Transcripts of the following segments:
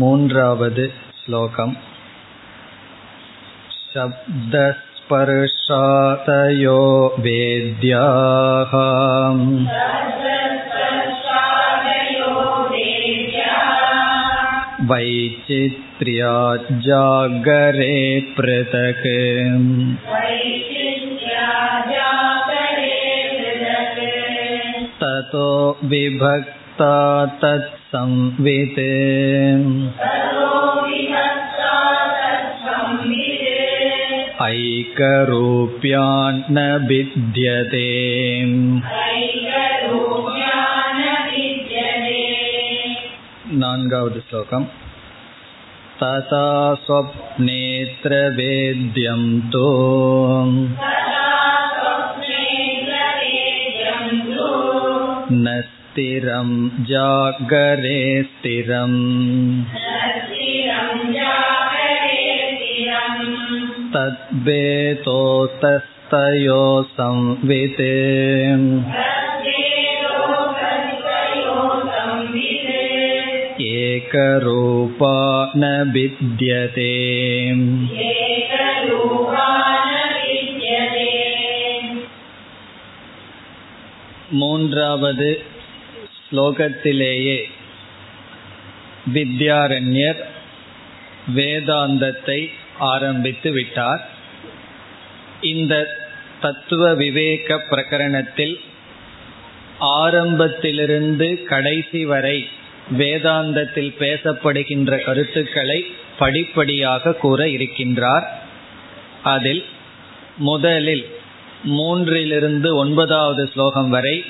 मून्रावद् श्लोकम् शब्दस्पर्शातयो वेद्याः वैचित्र्याज्जागरे पृथक् ततो विभक्ता तत्संवित् ऐकरूप्यान्न भिद्यते नान्गावद् श्लोकम् तथा स्वप्नेऽत्र वेद्यं तु न स्थिरं जागरे स्थिरम् तद्वेतोतस्तयो संवित् एकरूपा न विद्यते மூன்றாவது ஸ்லோகத்திலேயே வித்யாரண்யர் வேதாந்தத்தை ஆரம்பித்து விட்டார். இந்த தத்துவ விவேக பிரகரணத்தில் ஆரம்பத்திலிருந்து கடைசி வரை வேதாந்தத்தில் பேசப்படுகின்ற கருத்துக்களை படிப்படியாக கூற இருக்கின்றார். அதில் முதலில் மூன்றிலிருந்து ஒன்பதாவது ஸ்லோகம் வரை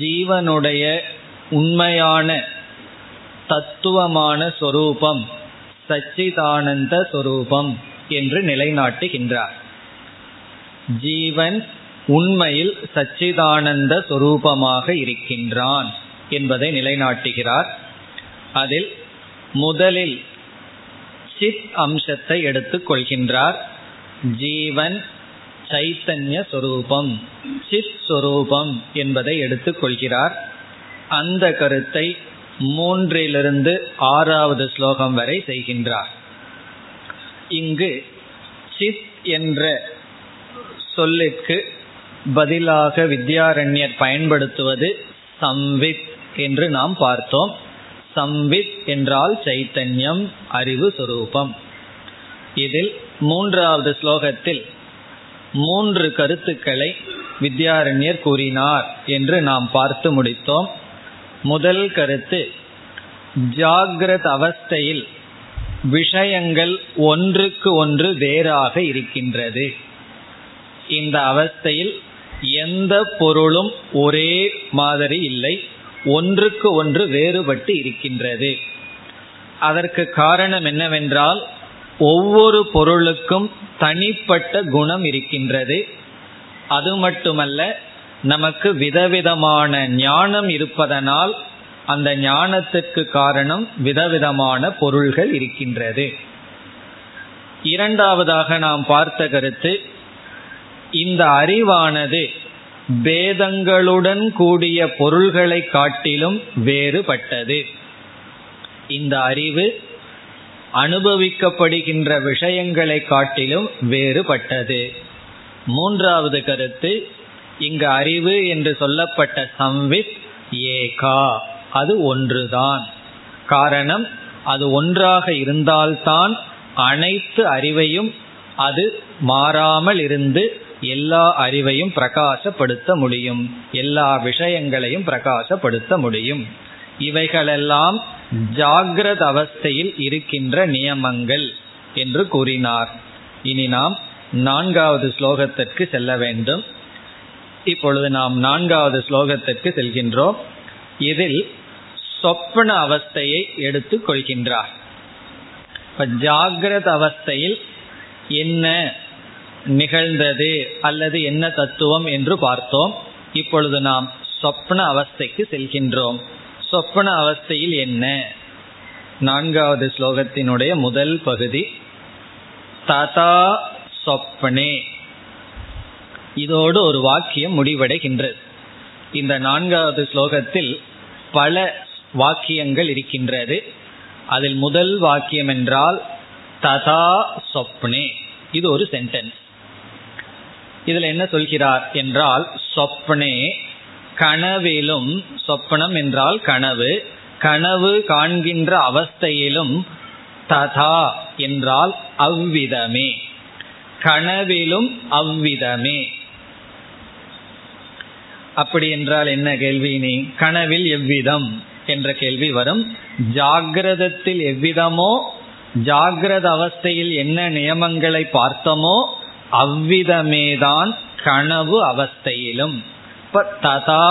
ஜீவனுடைய உண்மையான தத்துவமான சொரூபம் சச்சிதானந்த சொரூபம் என்று நிலைநாட்டுகின்றார். ஜீவன் உண்மையில் சச்சிதானந்த சொரூபமாக இருக்கின்றான் என்பதை நிலைநாட்டுகிறார். அதில் முதலில் சித் அம்சத்தை எடுத்துக் கொள்கின்றார். ஜீவன் சைத்தன்ய சொரூபம் சித் சொரூபம் என்பதை எடுத்துக் கொள்கிறார். அந்த கருத்தை மூன்றிலிருந்து ஆறாவது ஸ்லோகம் வரை செய்கின்றார். இங்கு சித் என்ற சொல்லுக்கு பதிலாக வித்யாரண்யர் பயன்படுத்துவது சம்வித் என்று நாம் பார்த்தோம். சம்வித் என்றால் சைத்தன்யம் அறிவு சுரூபம். இதில் மூன்றாவது ஸ்லோகத்தில் மூன்று கருத்துக்களை வித்யாரண்யர் கூறினார் என்று நாம் பார்த்து முடித்தோம். முதல் கருத்து ஜாகிரத அவஸ்தையில் விஷயங்கள் ஒன்றுக்கு ஒன்று வேறாக இருக்கின்றது. இந்த அவஸ்தையில் எந்த பொருளும் ஒரே மாதிரி இல்லை ஒன்றுக்கு ஒன்று வேறுபட்டு இருக்கின்றது. அதற்கு காரணம் என்னவென்றால் ஒவ்வொரு பொருளுக்கும் தனிப்பட்ட குணம் இருக்கின்றது. அது மட்டுமல்ல நமக்கு விதவிதமான ஞானம் இருப்பதனால் அந்த ஞானத்துக்கு காரணம் விதவிதமான பொருள்கள் இருக்கின்றது. இரண்டாவதாக நாம் பார்த்த கருத்து இந்த அறிவானது பேதங்களுடன் கூடிய பொருள்களை காட்டிலும் வேறுபட்டது. இந்த அறிவு அனுபவிக்கப்படுகின்ற விஷயங்களை காட்டிலும் வேறுபட்டது. மூன்றாவது கருத்து இங்கு அறிவு என்று சொல்லப்பட்ட சம்வித் ஏகா அது ஒன்றுதான். காரணம் அது ஒன்றாக இருந்தால்தான் அனைத்து அறிவையும் அது மாறாமல் இருந்து எல்லா அறிவையும் பிரகாசப்படுத்த முடியும். எல்லா விஷயங்களையும் பிரகாசப்படுத்த முடியும். இவைகளெல்லாம் ஜாகிரத அவஸ்தையில் இருக்கின்ற நியமங்கள் என்று கூறினார். இனி நாம் நான்காவது ஸ்லோகத்திற்கு செல்ல வேண்டும். இப்பொழுது நாம் நான்காவது ஸ்லோகத்திற்கு செல்கின்றோம். இதில் சொப்பன அவஸ்தையை எடுத்துக் கொள்கின்றார். இப்ப ஜாகிரத அவஸ்தையில் என்ன நிகழ்ந்தது அல்லது என்ன தத்துவம் என்று பார்த்தோம். இப்பொழுது நாம் சொப்ன அவஸ்தைக்கு செல்கின்றோம். சொப்பன அவஸ்தையில் என்ன? நான்காவது ஸ்லோகத்தினுடைய முதல் பகுதி ததா சொப்பனே. இதோடு ஒரு வாக்கியம் முடிவடைகின்றது. இந்த நான்காவது ஸ்லோகத்தில் பல வாக்கியங்கள் இருக்கின்றது. அதில் முதல் வாக்கியம் என்றால் ததா சொப்னே இது ஒரு சென்டென்ஸ் இதில் என்ன சொல்கிறார் என்றால் சொப்னே கனவிலும் சொப்பனம் என்றால் கனவு கனவு காண்கின்ற அவஸ்தையிலும் ததா என்றால் அவ்விதமே. கனவிலும் அவ்விதமே. அப்படி என்றால் என்ன கேள்வி நீ? கனவில் எவ்விதம் என்ற கேள்வி வரும். ஜாகிரதத்தில் எவ்விதமோ ஜாகிரத அவஸ்தையில் என்ன நியமங்களை பார்த்தோமோ அவ்விதமேதான் கனவு அவஸ்தையிலும். ததா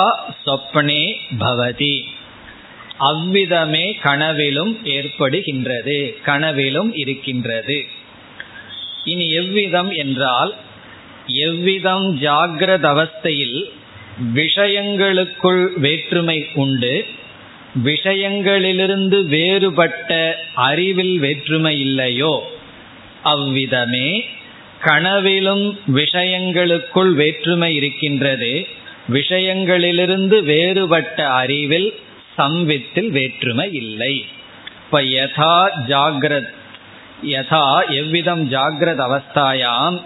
சொப்னே பவதி. அவ்விதமே கனவிலும் ஏற்படுகின்றது கனவிலும் இருக்கின்றது. இனி எவ்விதம் என்றால் எவ்விதம் ஜாகிரத அவஸ்தையில் விஷயங்களுக்குள் வேற்றுமை உண்டு விஷயங்களிலிருந்து வேறுபட்ட அறிவில் வேற்றுமை இல்லையோ அவ்விதமே கனவிலும் விஷயங்களுக்குள் வேற்றுமை இருக்கின்றது விஷயங்களிலிருந்து வேறுபட்ட அறிவில் சம்வித்தில் வேற்றுமை இல்லை. இப்ப யதா ஜாகிரத் யதா எவ்விதம் ஜாகிரத அவஸ்தாயாம்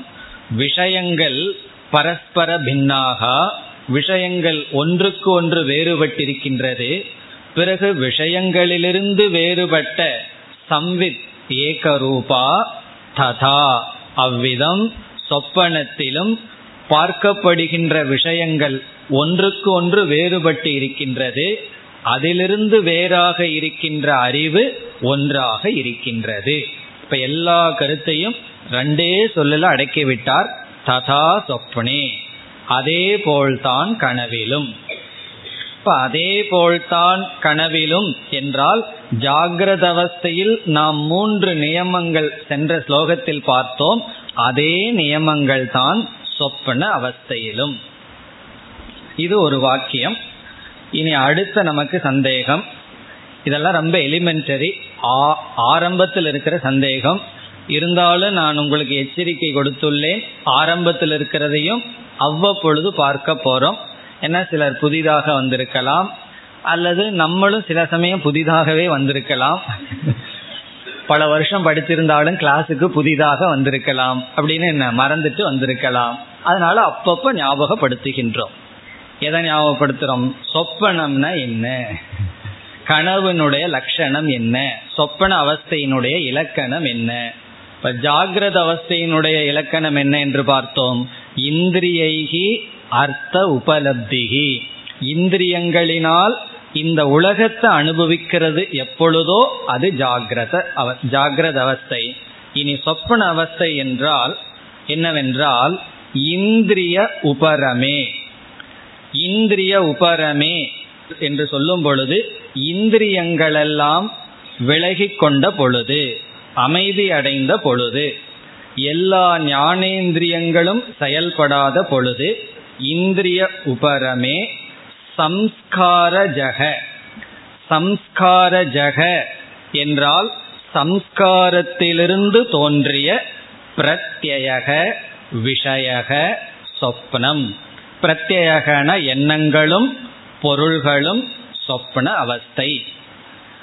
விஷயங்கள் பரஸ்பர பின்னாக விஷயங்கள் ஒன்றுக்கு ஒன்று வேறுபட்டிருக்கின்றது. பிறகு விஷயங்களிலிருந்து வேறுபட்ட சம்வித் ஏகரூபா ததா அவ்விதம் சொப்பனத்திலும் பார்க்கப்படுகின்ற விஷயங்கள் ஒன்றுக்கு ஒன்று வேறுபட்டு இருக்கின்றது. அதிலிருந்து வேறாக இருக்கின்ற அறிவு ஒன்றாக இருக்கின்றது. இப்ப எல்லா கருத்தையும் ரெண்டே சொல்லல அடக்கிவிட்டார். ததா சொப்பனே அதே போல்தான் கனவிலும். இப்ப அதே போல்தான் கனவிலும் என்றால் ஜாகிரத அவஸ்தையில் நாம் மூன்று நியமங்கள் சென்ற ஸ்லோகத்தில் பார்த்தோம். அதே நியமங்கள் தான் சொப்பன அவஸ்தையிலும். இது ஒரு வாக்கியம். இனி அடுத்த நமக்கு சந்தேகம். இதெல்லாம் ரொம்ப எலிமெண்டரி ஆரம்பத்தில் இருக்கிற சந்தேகம். இருந்தாலும் நான் உங்களுக்கு எச்சரிக்கை கொடுத்துள்ளேன். ஆரம்பத்தில் இருக்கிறதையும் அவ்வப்பொழுது பார்க்க போறோம். ஏன்னா சிலர் புதிதாக வந்திருக்கலாம். அல்லது நம்மளும் சில சமயம் புதிதாகவே வந்திருக்கலாம். பல வருஷம் படிச்சிருந்தாலும் கிளாஸுக்கு புதிதாக வந்திருக்கலாம் அப்படின்னு என்ன மறந்துட்டு வந்திருக்கலாம். அதனால அப்பப்ப ஞாபகப்படுத்துகின்றோம். எதை ஞாபகப்படுத்துறோம்? சொப்பனம்னா என்ன? கனவுனுடைய லட்சணம் என்ன? சொப்பன அவஸ்தையினுடைய இலக்கணம் என்ன? இப்ப ஜாகிரத அவஸ்தையினுடைய இலக்கணம் என்ன என்று பார்த்தோம். இந்திரியைகி அர்த்த உபலப்திகி. இந்திரியங்களினால் இந்த உலகத்தை அனுபவிக்கிறது எப்பொழுதோ அது ஜாகிரத அவ ஜாகிரத அவஸ்தை. இனி சொப்பன அவஸ்தை என்றால் என்னவென்றால் இந்திரிய உபரமே. இந்திரிய உபரமே என்று சொல்லும் பொழுது இந்திரியங்களெல்லாம் விலகி கொண்ட பொழுது அமைதி அடைந்த பொழுது எல்லா ஞானேந்திரியங்களும் செயல்படாத பொழுது இந்திரிய உபரமே சம்ஸ்கார ஜக சம்ஸ்கார ஜக என்றால் சம்ஸ்காரத்திலிருந்து தோன்றிய பிரத்யக விஷயக சொப்னம். பிரத்யகன எண்ணங்களும் பொருள்களும் சொப்ன அவஸ்தை.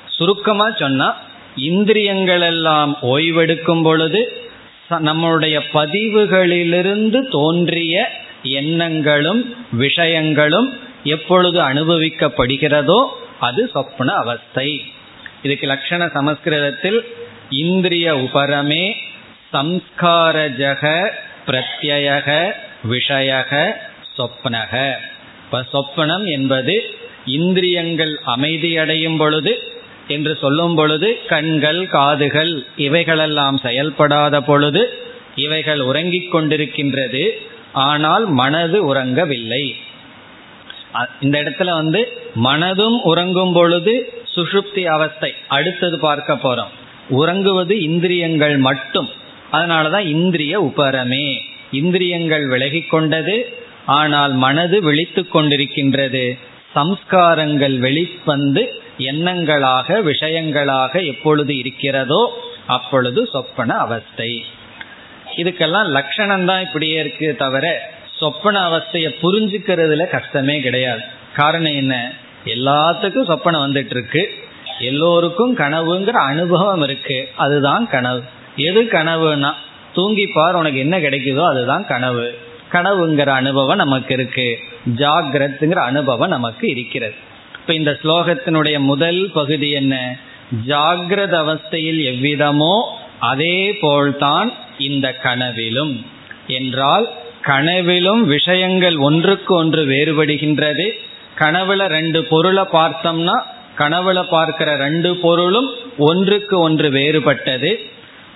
சுருக்கமா சொன்னா இந்திரியங்கள் எல்லாம் ஓய்வெடுக்கும் பொழுது நம்முடைய பதிவுகளிலிருந்து தோன்றிய எண்ணங்களும் விஷயங்களும் எப்பொழுது அனுபவிக்கப்படுகிறதோ அது சொப்ன அவஸ்தை. இதுக்கு லட்சண சமஸ்கிருதத்தில் இந்திரிய உபரமே சம்ஸ்காரஜக பிரத்யக விஷயக சொப்னக. இப்ப சொப்பனம் என்பது இந்திரியங்கள் அமைதியடையும் பொழுது என்று சொல்லும் பொழுது கண்கள் காதுகள் இவைகளெல்லாம் செயல்படாத பொழுது இவைகள் உறங்கிக் கொண்டிருக்கின்றது. ஆனால் மனது உறங்கவில்லை. இந்த இடத்துல வந்து மனதும் உறங்கும் பொழுது சுஷுப்தி அவஸ்தை. அடுத்தது பார்க்க போறோம். உறங்குவது இந்திரியங்கள் மட்டும். அதனாலதான் இந்திரிய உபரமே. இந்திரியங்கள் விலகி கொண்டது ஆனால் மனது விழித்து கொண்டிருக்கின்றது. சம்ஸ்காரங்கள் வெளிவந்து எண்ணங்களாக விஷயங்களாக எப்பொழுது இருக்கிறதோ அப்பொழுது சொப்பன அவஸ்தை. இதுக்கெல்லாம் லட்சணம் தான் இப்படியே இருக்கு தவிர சொப்பன அவஸ்தைய புரிஞ்சுக்கிறதுல கஷ்டமே கிடையாது. காரணம் என்ன? எல்லாத்துக்கும் சொப்பனம் வந்துட்டு இருக்கு எல்லோருக்கும் கனவுங்கிற அனுபவம் இருக்கு. அதுதான் கனவு. எது கனவுனா தூங்கிப்பார் உனக்கு என்ன கிடைக்குதோ அதுதான் கனவு. கனவுங்கிற அனுபவம் நமக்கு இருக்கு. ஜாகிரத்துங்கிற அனுபவம் நமக்கு இருக்கிறது. இப்ப இந்த ஸ்லோகத்தினுடைய முதல் பகுதி என்ன? ஜாகிரத அவஸ்தையில் எவ்விதமோ அதே போல்தான் இந்த கனவிலும். என்றால் கனவிலும் விஷயங்கள் ஒன்றுக்கு ஒன்று வேறுபடுகின்றது. கனவுல ரெண்டு பொருளை பார்த்தோம்னா கனவுல பார்க்கிற ரெண்டு பொருளும் ஒன்றுக்கு ஒன்று வேறுபட்டது.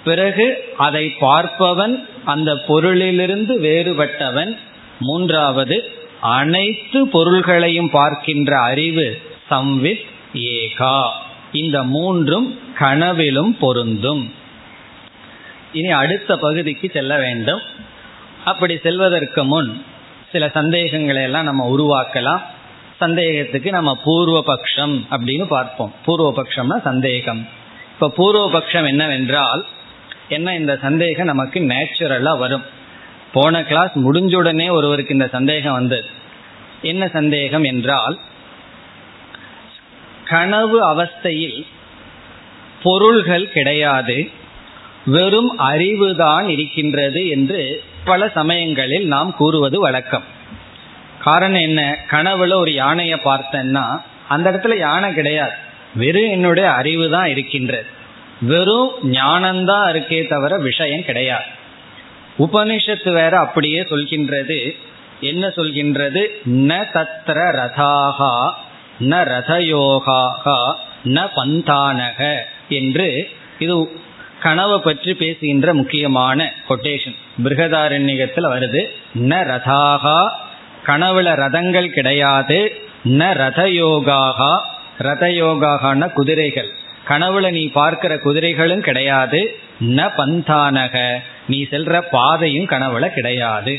பிறகு அதை பார்ப்பவன் அந்த பொருளிலிருந்து வேறுபட்டவன். மூன்றாவது அனைத்து பொருள்களையும் பார்க்கின்ற அறிவு சம்வித் ஏகா. இந்த மூன்றும் கனவிலும் பொருந்தும். இனி அடுத்த பகுதிக்கு செல்ல வேண்டும். அப்படி செல்வதற்கு முன் சில சந்தேகங்களை எல்லாம் நம்ம உருவாக்கலாம். சந்தேகத்துக்கு நம்ம பூர்வபக்ஷம் அப்படின்னு பார்ப்போம். பூர்வபக்ஷம்னா சந்தேகம். இப்ப பூர்வபக்ஷம் என்னவென்றால் என்ன இந்த சந்தேகம் நமக்கு நேச்சுரலா வரும். போன கிளாஸ் முடிஞ்ச உடனே ஒருவருக்கு இந்த சந்தேகம் வந்தது. என்ன சந்தேகம் என்றால் கனவு அவஸ்தையில் பொருள்கள் கிடையாது வெறும் அறிவுதான் இருக்கின்றது என்று பல சமயங்களில் நாம் கூறுவது வழக்கம். காரணம் என்ன? கனவுல ஒரு யானையை பார்த்தேன்னா அந்த இடத்துல யானை கிடையாது. வெறும் என்னுடைய அறிவு தான் இருக்கின்றது. வெறும் ஞானம்தான் இருக்கே தவிர விஷயம் கிடையாது. உபனிஷத்து வேற அப்படியே சொல்கின்றது. என்ன சொல்கின்றது? ந தத்திர ரதாகா ந ரதயோகாகா ந பந்தானக என்று இது கனவை பற்றி பேசுகின்ற முக்கியமான கொட்டேஷன் பிருகதாரண்யத்தில் வருது ந ரதாகா கனவுல ரதங்கள் கிடையாது ந ரதயோகாகா ரதயோகான குதிரைகள் கனவுல நீ பார்க்கிற குதிரைகளும் கிடையாது ந பந்தானக நீ செல்ற பாதையும் கனவுல கிடையாது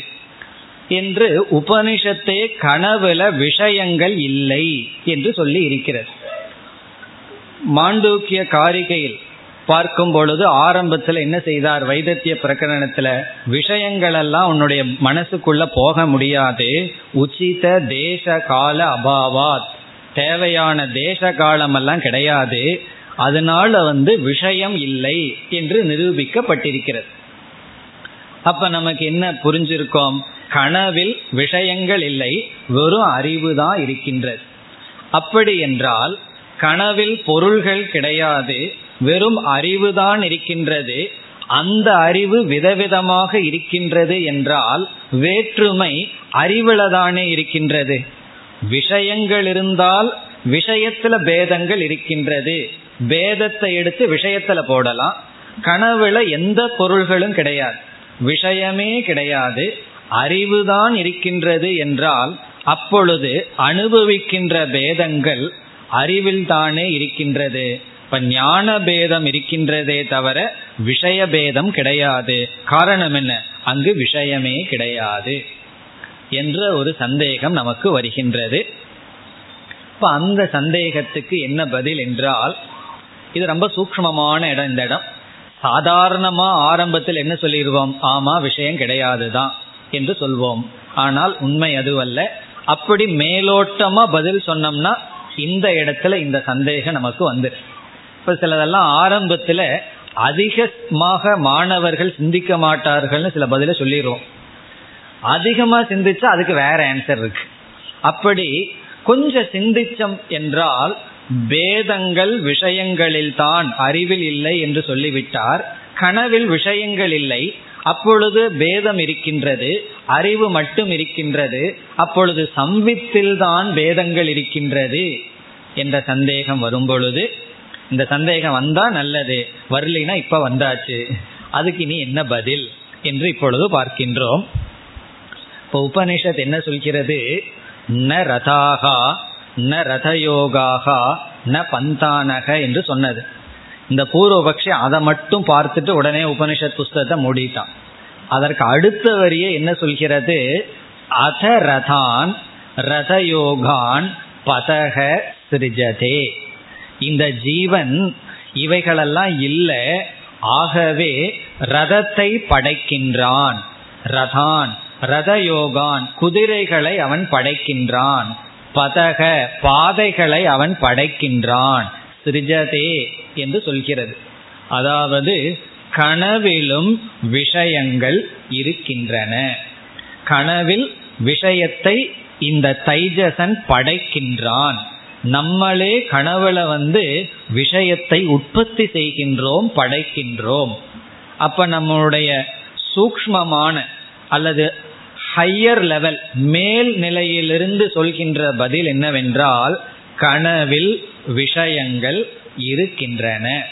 என்று உபனிஷத்தே கனவுல விஷயங்கள் இல்லை என்று சொல்லி இருக்கிறது. மாண்டூக்கிய காரிகையில் பார்க்கும் பொழுது ஆரம்பத்தில் என்ன செய்தார்? வைத்திய பிரகரணத்துல விஷயங்கள் எல்லாம் உன்னுடைய மனசுக்குள்ள போக முடியாது. உச்சித தேச கால அபாவாத். தேவையான தேச காலம் எல்லாம் கிடையாது. அதனால வந்து விஷயம் இல்லை என்று நிரூபிக்கப்பட்டிருக்கிறது. அப்ப நமக்கு என்ன புரிஞ்சிருக்கோம்? கனவில் விஷயங்கள் இல்லை வெறும் அறிவு தான் இருக்கின்றது. அப்படி என்றால் கனவில் பொருள்கள் கிடையாது வெறும் அறிவுதான் இருக்கின்றது. அந்த அறிவு விதவிதமாக இருக்கின்றது என்றால் வேற்றுமை அறிவுலதானே இருக்கின்றது. விஷயங்கள் இருந்தால் விஷயத்துல பேதங்கள் இருக்கின்றது. பேதத்தை எடுத்து விஷயத்துல போடலாம். கனவுல எந்த பொருள்களும் கிடையாது. விஷயமே கிடையாது. அறிவுதான் இருக்கின்றது என்றால் அப்பொழுது அனுபவிக்கின்ற பேதங்கள் அறிவில் தானே இருக்கின்றது. இப்ப ஞான பேதம் இருக்கின்றதே தவிர விஷய பேதம் கிடையாது. காரணம் என்ன? அங்கு விஷயமே கிடையாது என்ற ஒரு சந்தேகம் நமக்கு வருகின்றது. இப்ப அந்த சந்தேகத்துக்கு என்ன பதில் என்றால் இது ரொம்ப சூக்மமான இடம் இந்த இடம். சாதாரணமா ஆரம்பத்தில் என்ன சொல்லிடுவோம் ஆமா விஷயம் கிடையாதுதான் என்று சொல்வோம். ஆனால் உண்மை அதுவல்ல. அப்படி மேலோட்டமா பதில் சொன்னோம்னா இந்த இடத்துல இந்த சந்தேகம் நமக்கு வந்து. இப்ப சிலதெல்லாம் ஆரம்பத்துல அதிகமாக மாணவர்கள் சிந்திக்க மாட்டார்கள்னு சில பதில சொல்லிடுவோம். அதிகமா சிந்திச்சா அதுக்கு வேற ஆன்சர் இருக்கு. அப்படி கொஞ்சம் சிந்திச்சம் என்றால் பேதங்கள் விஷயங்களில் தான் அறிவில் இல்லை என்று சொல்லிவிட்டார். கனவில் விஷயங்கள் இல்லை. அப்பொழுது பேதம் இருக்கின்றது அறிவு மட்டும் இருக்கின்றது அப்பொழுது சம்வித்தில் தான் பேதங்கள் இருக்கின்றது என்ற சந்தேகம் வரும் பொழுது இந்த சந்தேகம் வந்தா நல்லது வரலினா இப்ப வந்தாச்சு அதுக்கு இனி என்ன பதில் என்று இப்பொழுது பார்க்கின்றோம். இப்போ உபனிஷத் என்ன சொல்கிறது? ந ரதாகா ந ரதயோகாகா ந பந்தானக என்று சொன்னது. இந்த பூர்வபக்ஷி அதை மட்டும் பார்த்துட்டு உடனே உபனிஷத் புஸ்தகத்தை மூடிட்டான். அதற்கு அடுத்த வரியே என்ன சொல்கிறது? அத ரதான் ரதயோகான் பதக சிருஜதே. இந்த ஜீவன் இவைகளெல்லாம் இல்லை ஆகவே ரதத்தை படைக்கின்றான். ரதான் ரதயோகான் குதிரைகளை அவன் படைக்கின்றான். பதக பாதைகளை அவன் படைக்கின்றான். சிருஜதே என்று சொல்கிறது. அதாவது கனவிலும் விஷயங்கள் இருக்கின்றன. கனவில் விஷயத்தை இந்த தைஜசன் படைக்கின்றான். நம்மளே கனவுல வந்து விஷயத்தை உற்பத்தி செய்கின்றோம் படைக்கின்றோம். அப்ப நம்மளுடைய சூக்மமான அல்லது ஹையர் லெவல் மேல் நிலையிலிருந்து சொல்கின்ற பதில் என்னவென்றால் கனவில் விஷயங்கள் இருக்கின்றன.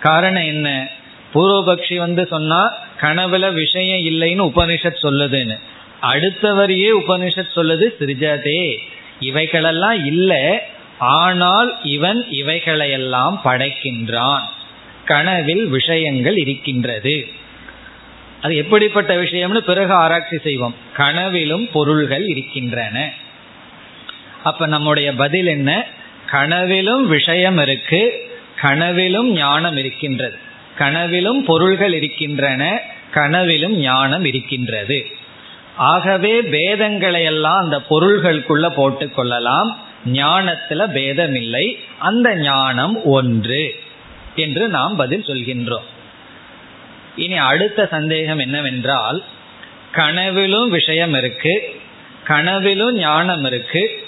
காரணம் என்ன? பூர்வபக்ஷி வந்து சொன்னா கனவுல விஷயம் இல்லைன்னு உபனிஷத் சொல்லுதுன்னு. அடுத்தவரையே உபனிஷத் சொல்லுது சிறிஜதே இவைகளெல்லாம் இல்லை. ஆனால் இவன் இவைகளையெல்லாம் படைக்கின்றான். கனவில் விஷயங்கள் இருக்கின்றது. அது எப்படிப்பட்ட விஷயம்னு பிறகு ஆராய்ச்சி செய்வோம். கனவிலும் பொருள்கள் இருக்கின்றன. அப்ப நம்முடைய பதில் என்ன? கனவிலும் விஷயம் இருக்கு கனவிலும் ஞானம் இருக்கின்றது. கனவிலும் பொருள்கள் இருக்கின்றன கனவிலும் ஞானம் இருக்கின்றது. ஆகவே பேதங்களை எல்லாம் அந்த பொருள்களுக்குள்ள போட்டு கொள்ளலாம். ஞானத்துல பேதமில்லை. அந்த ஞானம் ஒன்று என்று நாம் பதில் சொல்கின்றோம். இனி அடுத்த சந்தேகம் என்னவென்றால் கனவிலும் விஷயம் இருக்கு கனவிலும் ஞானம் இருக்கு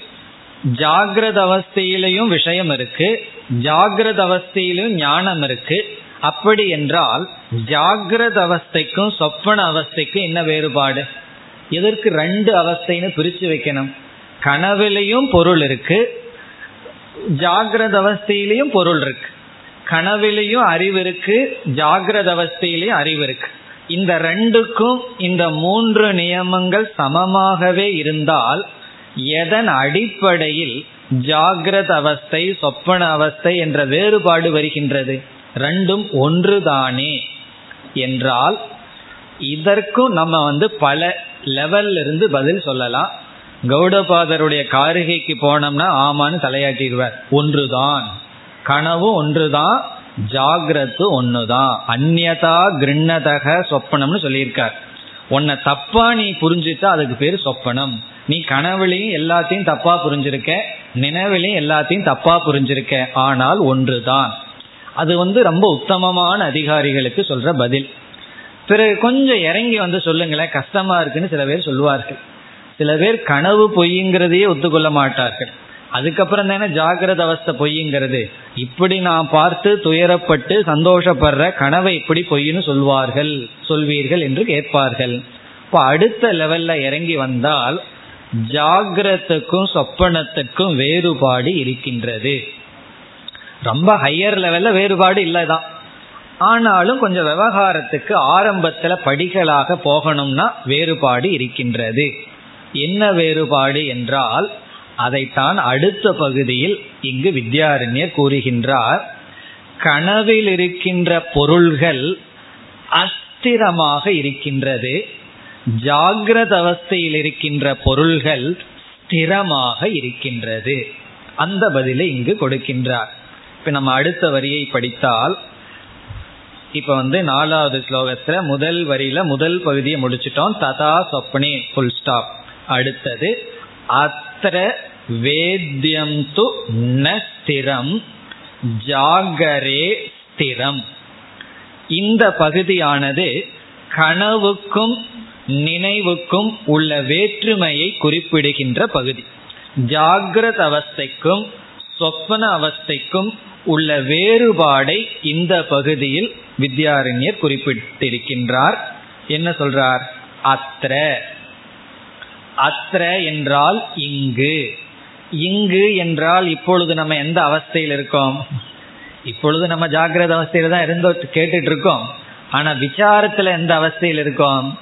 ஜாகிரத அவஸ்தையிலையும் விஷயம் இருக்கு ஜாகிரத அவஸ்தையிலும் ஞானம் இருக்கு. அப்படி என்றால் ஜாகிரத அவஸ்தைக்கும் சொப்பன அவஸ்தைக்கும் என்ன வேறுபாடு? எதற்கு ரெண்டு அவஸ்தைன்னு பிரித்து வைக்கணும். கனவிலையும் பொருள் இருக்கு ஜாகிரத அவஸ்தையிலையும் பொருள் இருக்கு. கனவிலையும் அறிவு இருக்கு ஜாகிரத அவஸ்தையிலையும் அறிவு இருக்கு. இந்த ரெண்டுக்கும் இந்த மூன்று நியமங்கள் சமமாகவே இருந்தால் எதன் அடிப்படையில் ஜாகிரத அவஸ்தை சொப்பன அவஸ்தை என்ற வேறுபாடு வருகின்றது? ரெண்டும் ஒன்றுதானே? என்றால் இதற்கும் நம்ம வந்து பல லெவல்ல இருந்து பதில் சொல்லலாம். கௌடபாதருடைய காரிகைக்கு போனோம்னா ஆமான்னு தலையாட்டிடுவார். ஒன்றுதான். கனவு ஒன்றுதான் ஜாகிரத்து ஒன்றுதான் அந்நதா கிருண்ணதக சொப்பனம்னு சொல்லியிருக்கார். உன்னை தப்பா நீ புரிஞ்சுட்டா அதுக்கு பேர் சொப்பனம். நீ கனவுலையும் எல்லாத்தையும் தப்பா புரிஞ்சிருக்க நினைவிலையும் எல்லாத்தையும் தப்பா புரிஞ்சிருக்க ஆனால் ஒன்றுதான். அது வந்து ரொம்ப உத்தமமான அதிகாரிகளுக்கு சொல்ற பதில். பிறகு கொஞ்சம் இறங்கி வந்து சொல்லுங்களேன் கஷ்டமா இருக்குன்னு சில பேர் சொல்லுவார்கள். சில பேர் கனவு பொய்ங்கிறதையே ஒத்துக்கொள்ள மாட்டார்கள். அதுக்கப்புறம் தானே ஜாகிரத அவஸ்தை பொய்ங்கிறது. இப்படி நான் பார்த்து துயரப்பட்டு சந்தோஷப்படுற கனவை இப்படி பொய்ன்னு சொல்வார்கள் சொல்வீர்கள் என்று கேட்பார்கள். இப்போ அடுத்த லெவல்ல இறங்கி வந்தால் ஜாகிரத்துக்கும் சொப்பனத்துக்கும் வேறுபாடு இருக்கின்றது. ரொம்ப ஹையர் லெவல்ல வேறுபாடு இல்லைதான். ஆனாலும் கொஞ்சம் விவகாரத்துக்கு ஆரம்பத்துல படிகளாக போகணும்னா வேறுபாடு இருக்கின்றது. என்ன வேறுபாடு என்றால் அதைத்தான் அடுத்த பகுதியில் இங்கு வித்யாரண்யர் கூறுகின்றார். கனவில் இருக்கின்ற பொருள்கள் அஸ்திரமாக இருக்கின்றது. ஜாகிரத அவஸ்தையில் இருக்கின்ற பொருள்கள் ஸ்திரமாக இருக்கின்றது. அந்த பதிலை இங்கு கொடுக்கின்றார். இப்ப நம்ம அடுத்த வரியை படித்தால் இப்ப வந்து நாலாவது ஸ்லோகத்துல முதல் வரியில முதல் பகுதியை முடிச்சிட்டோம். ததா சொப்னே புல் ஸ்டாப் அடுத்தது அத்திர வேத்தியம் து ந ஸ்திரம் ஜாகரே ஸ்திரம். இந்த பகுதியானது கனவுக்கும் நினைவுக்கும் உள்ள வேற்றுமையை குறிப்பிடுகின்ற பகுதி. ஜாகிரத அவஸ்தைக்கும் சொப்பன அவஸ்தைக்கும் உள்ள வேறுபாடை இந்த பகுதியில் வித்யாரண்யர் குறிப்பிட்டிருக்கின்றார். என்ன சொல்றார்? அத்திர அத்திர என்றால் இங்கு. இங்கு என்றால் இப்பொழுது நம்ம எந்த அவஸ்தையில் இருக்கோம்? இப்பொழுது நம்ம ஜாகிரத அவஸ்தையில தான் இருந்தோ கேட்டுட்டு இருக்கோம். ஆனா விசாரத்துல எந்த அவஸ்தையில் இருக்கோம்?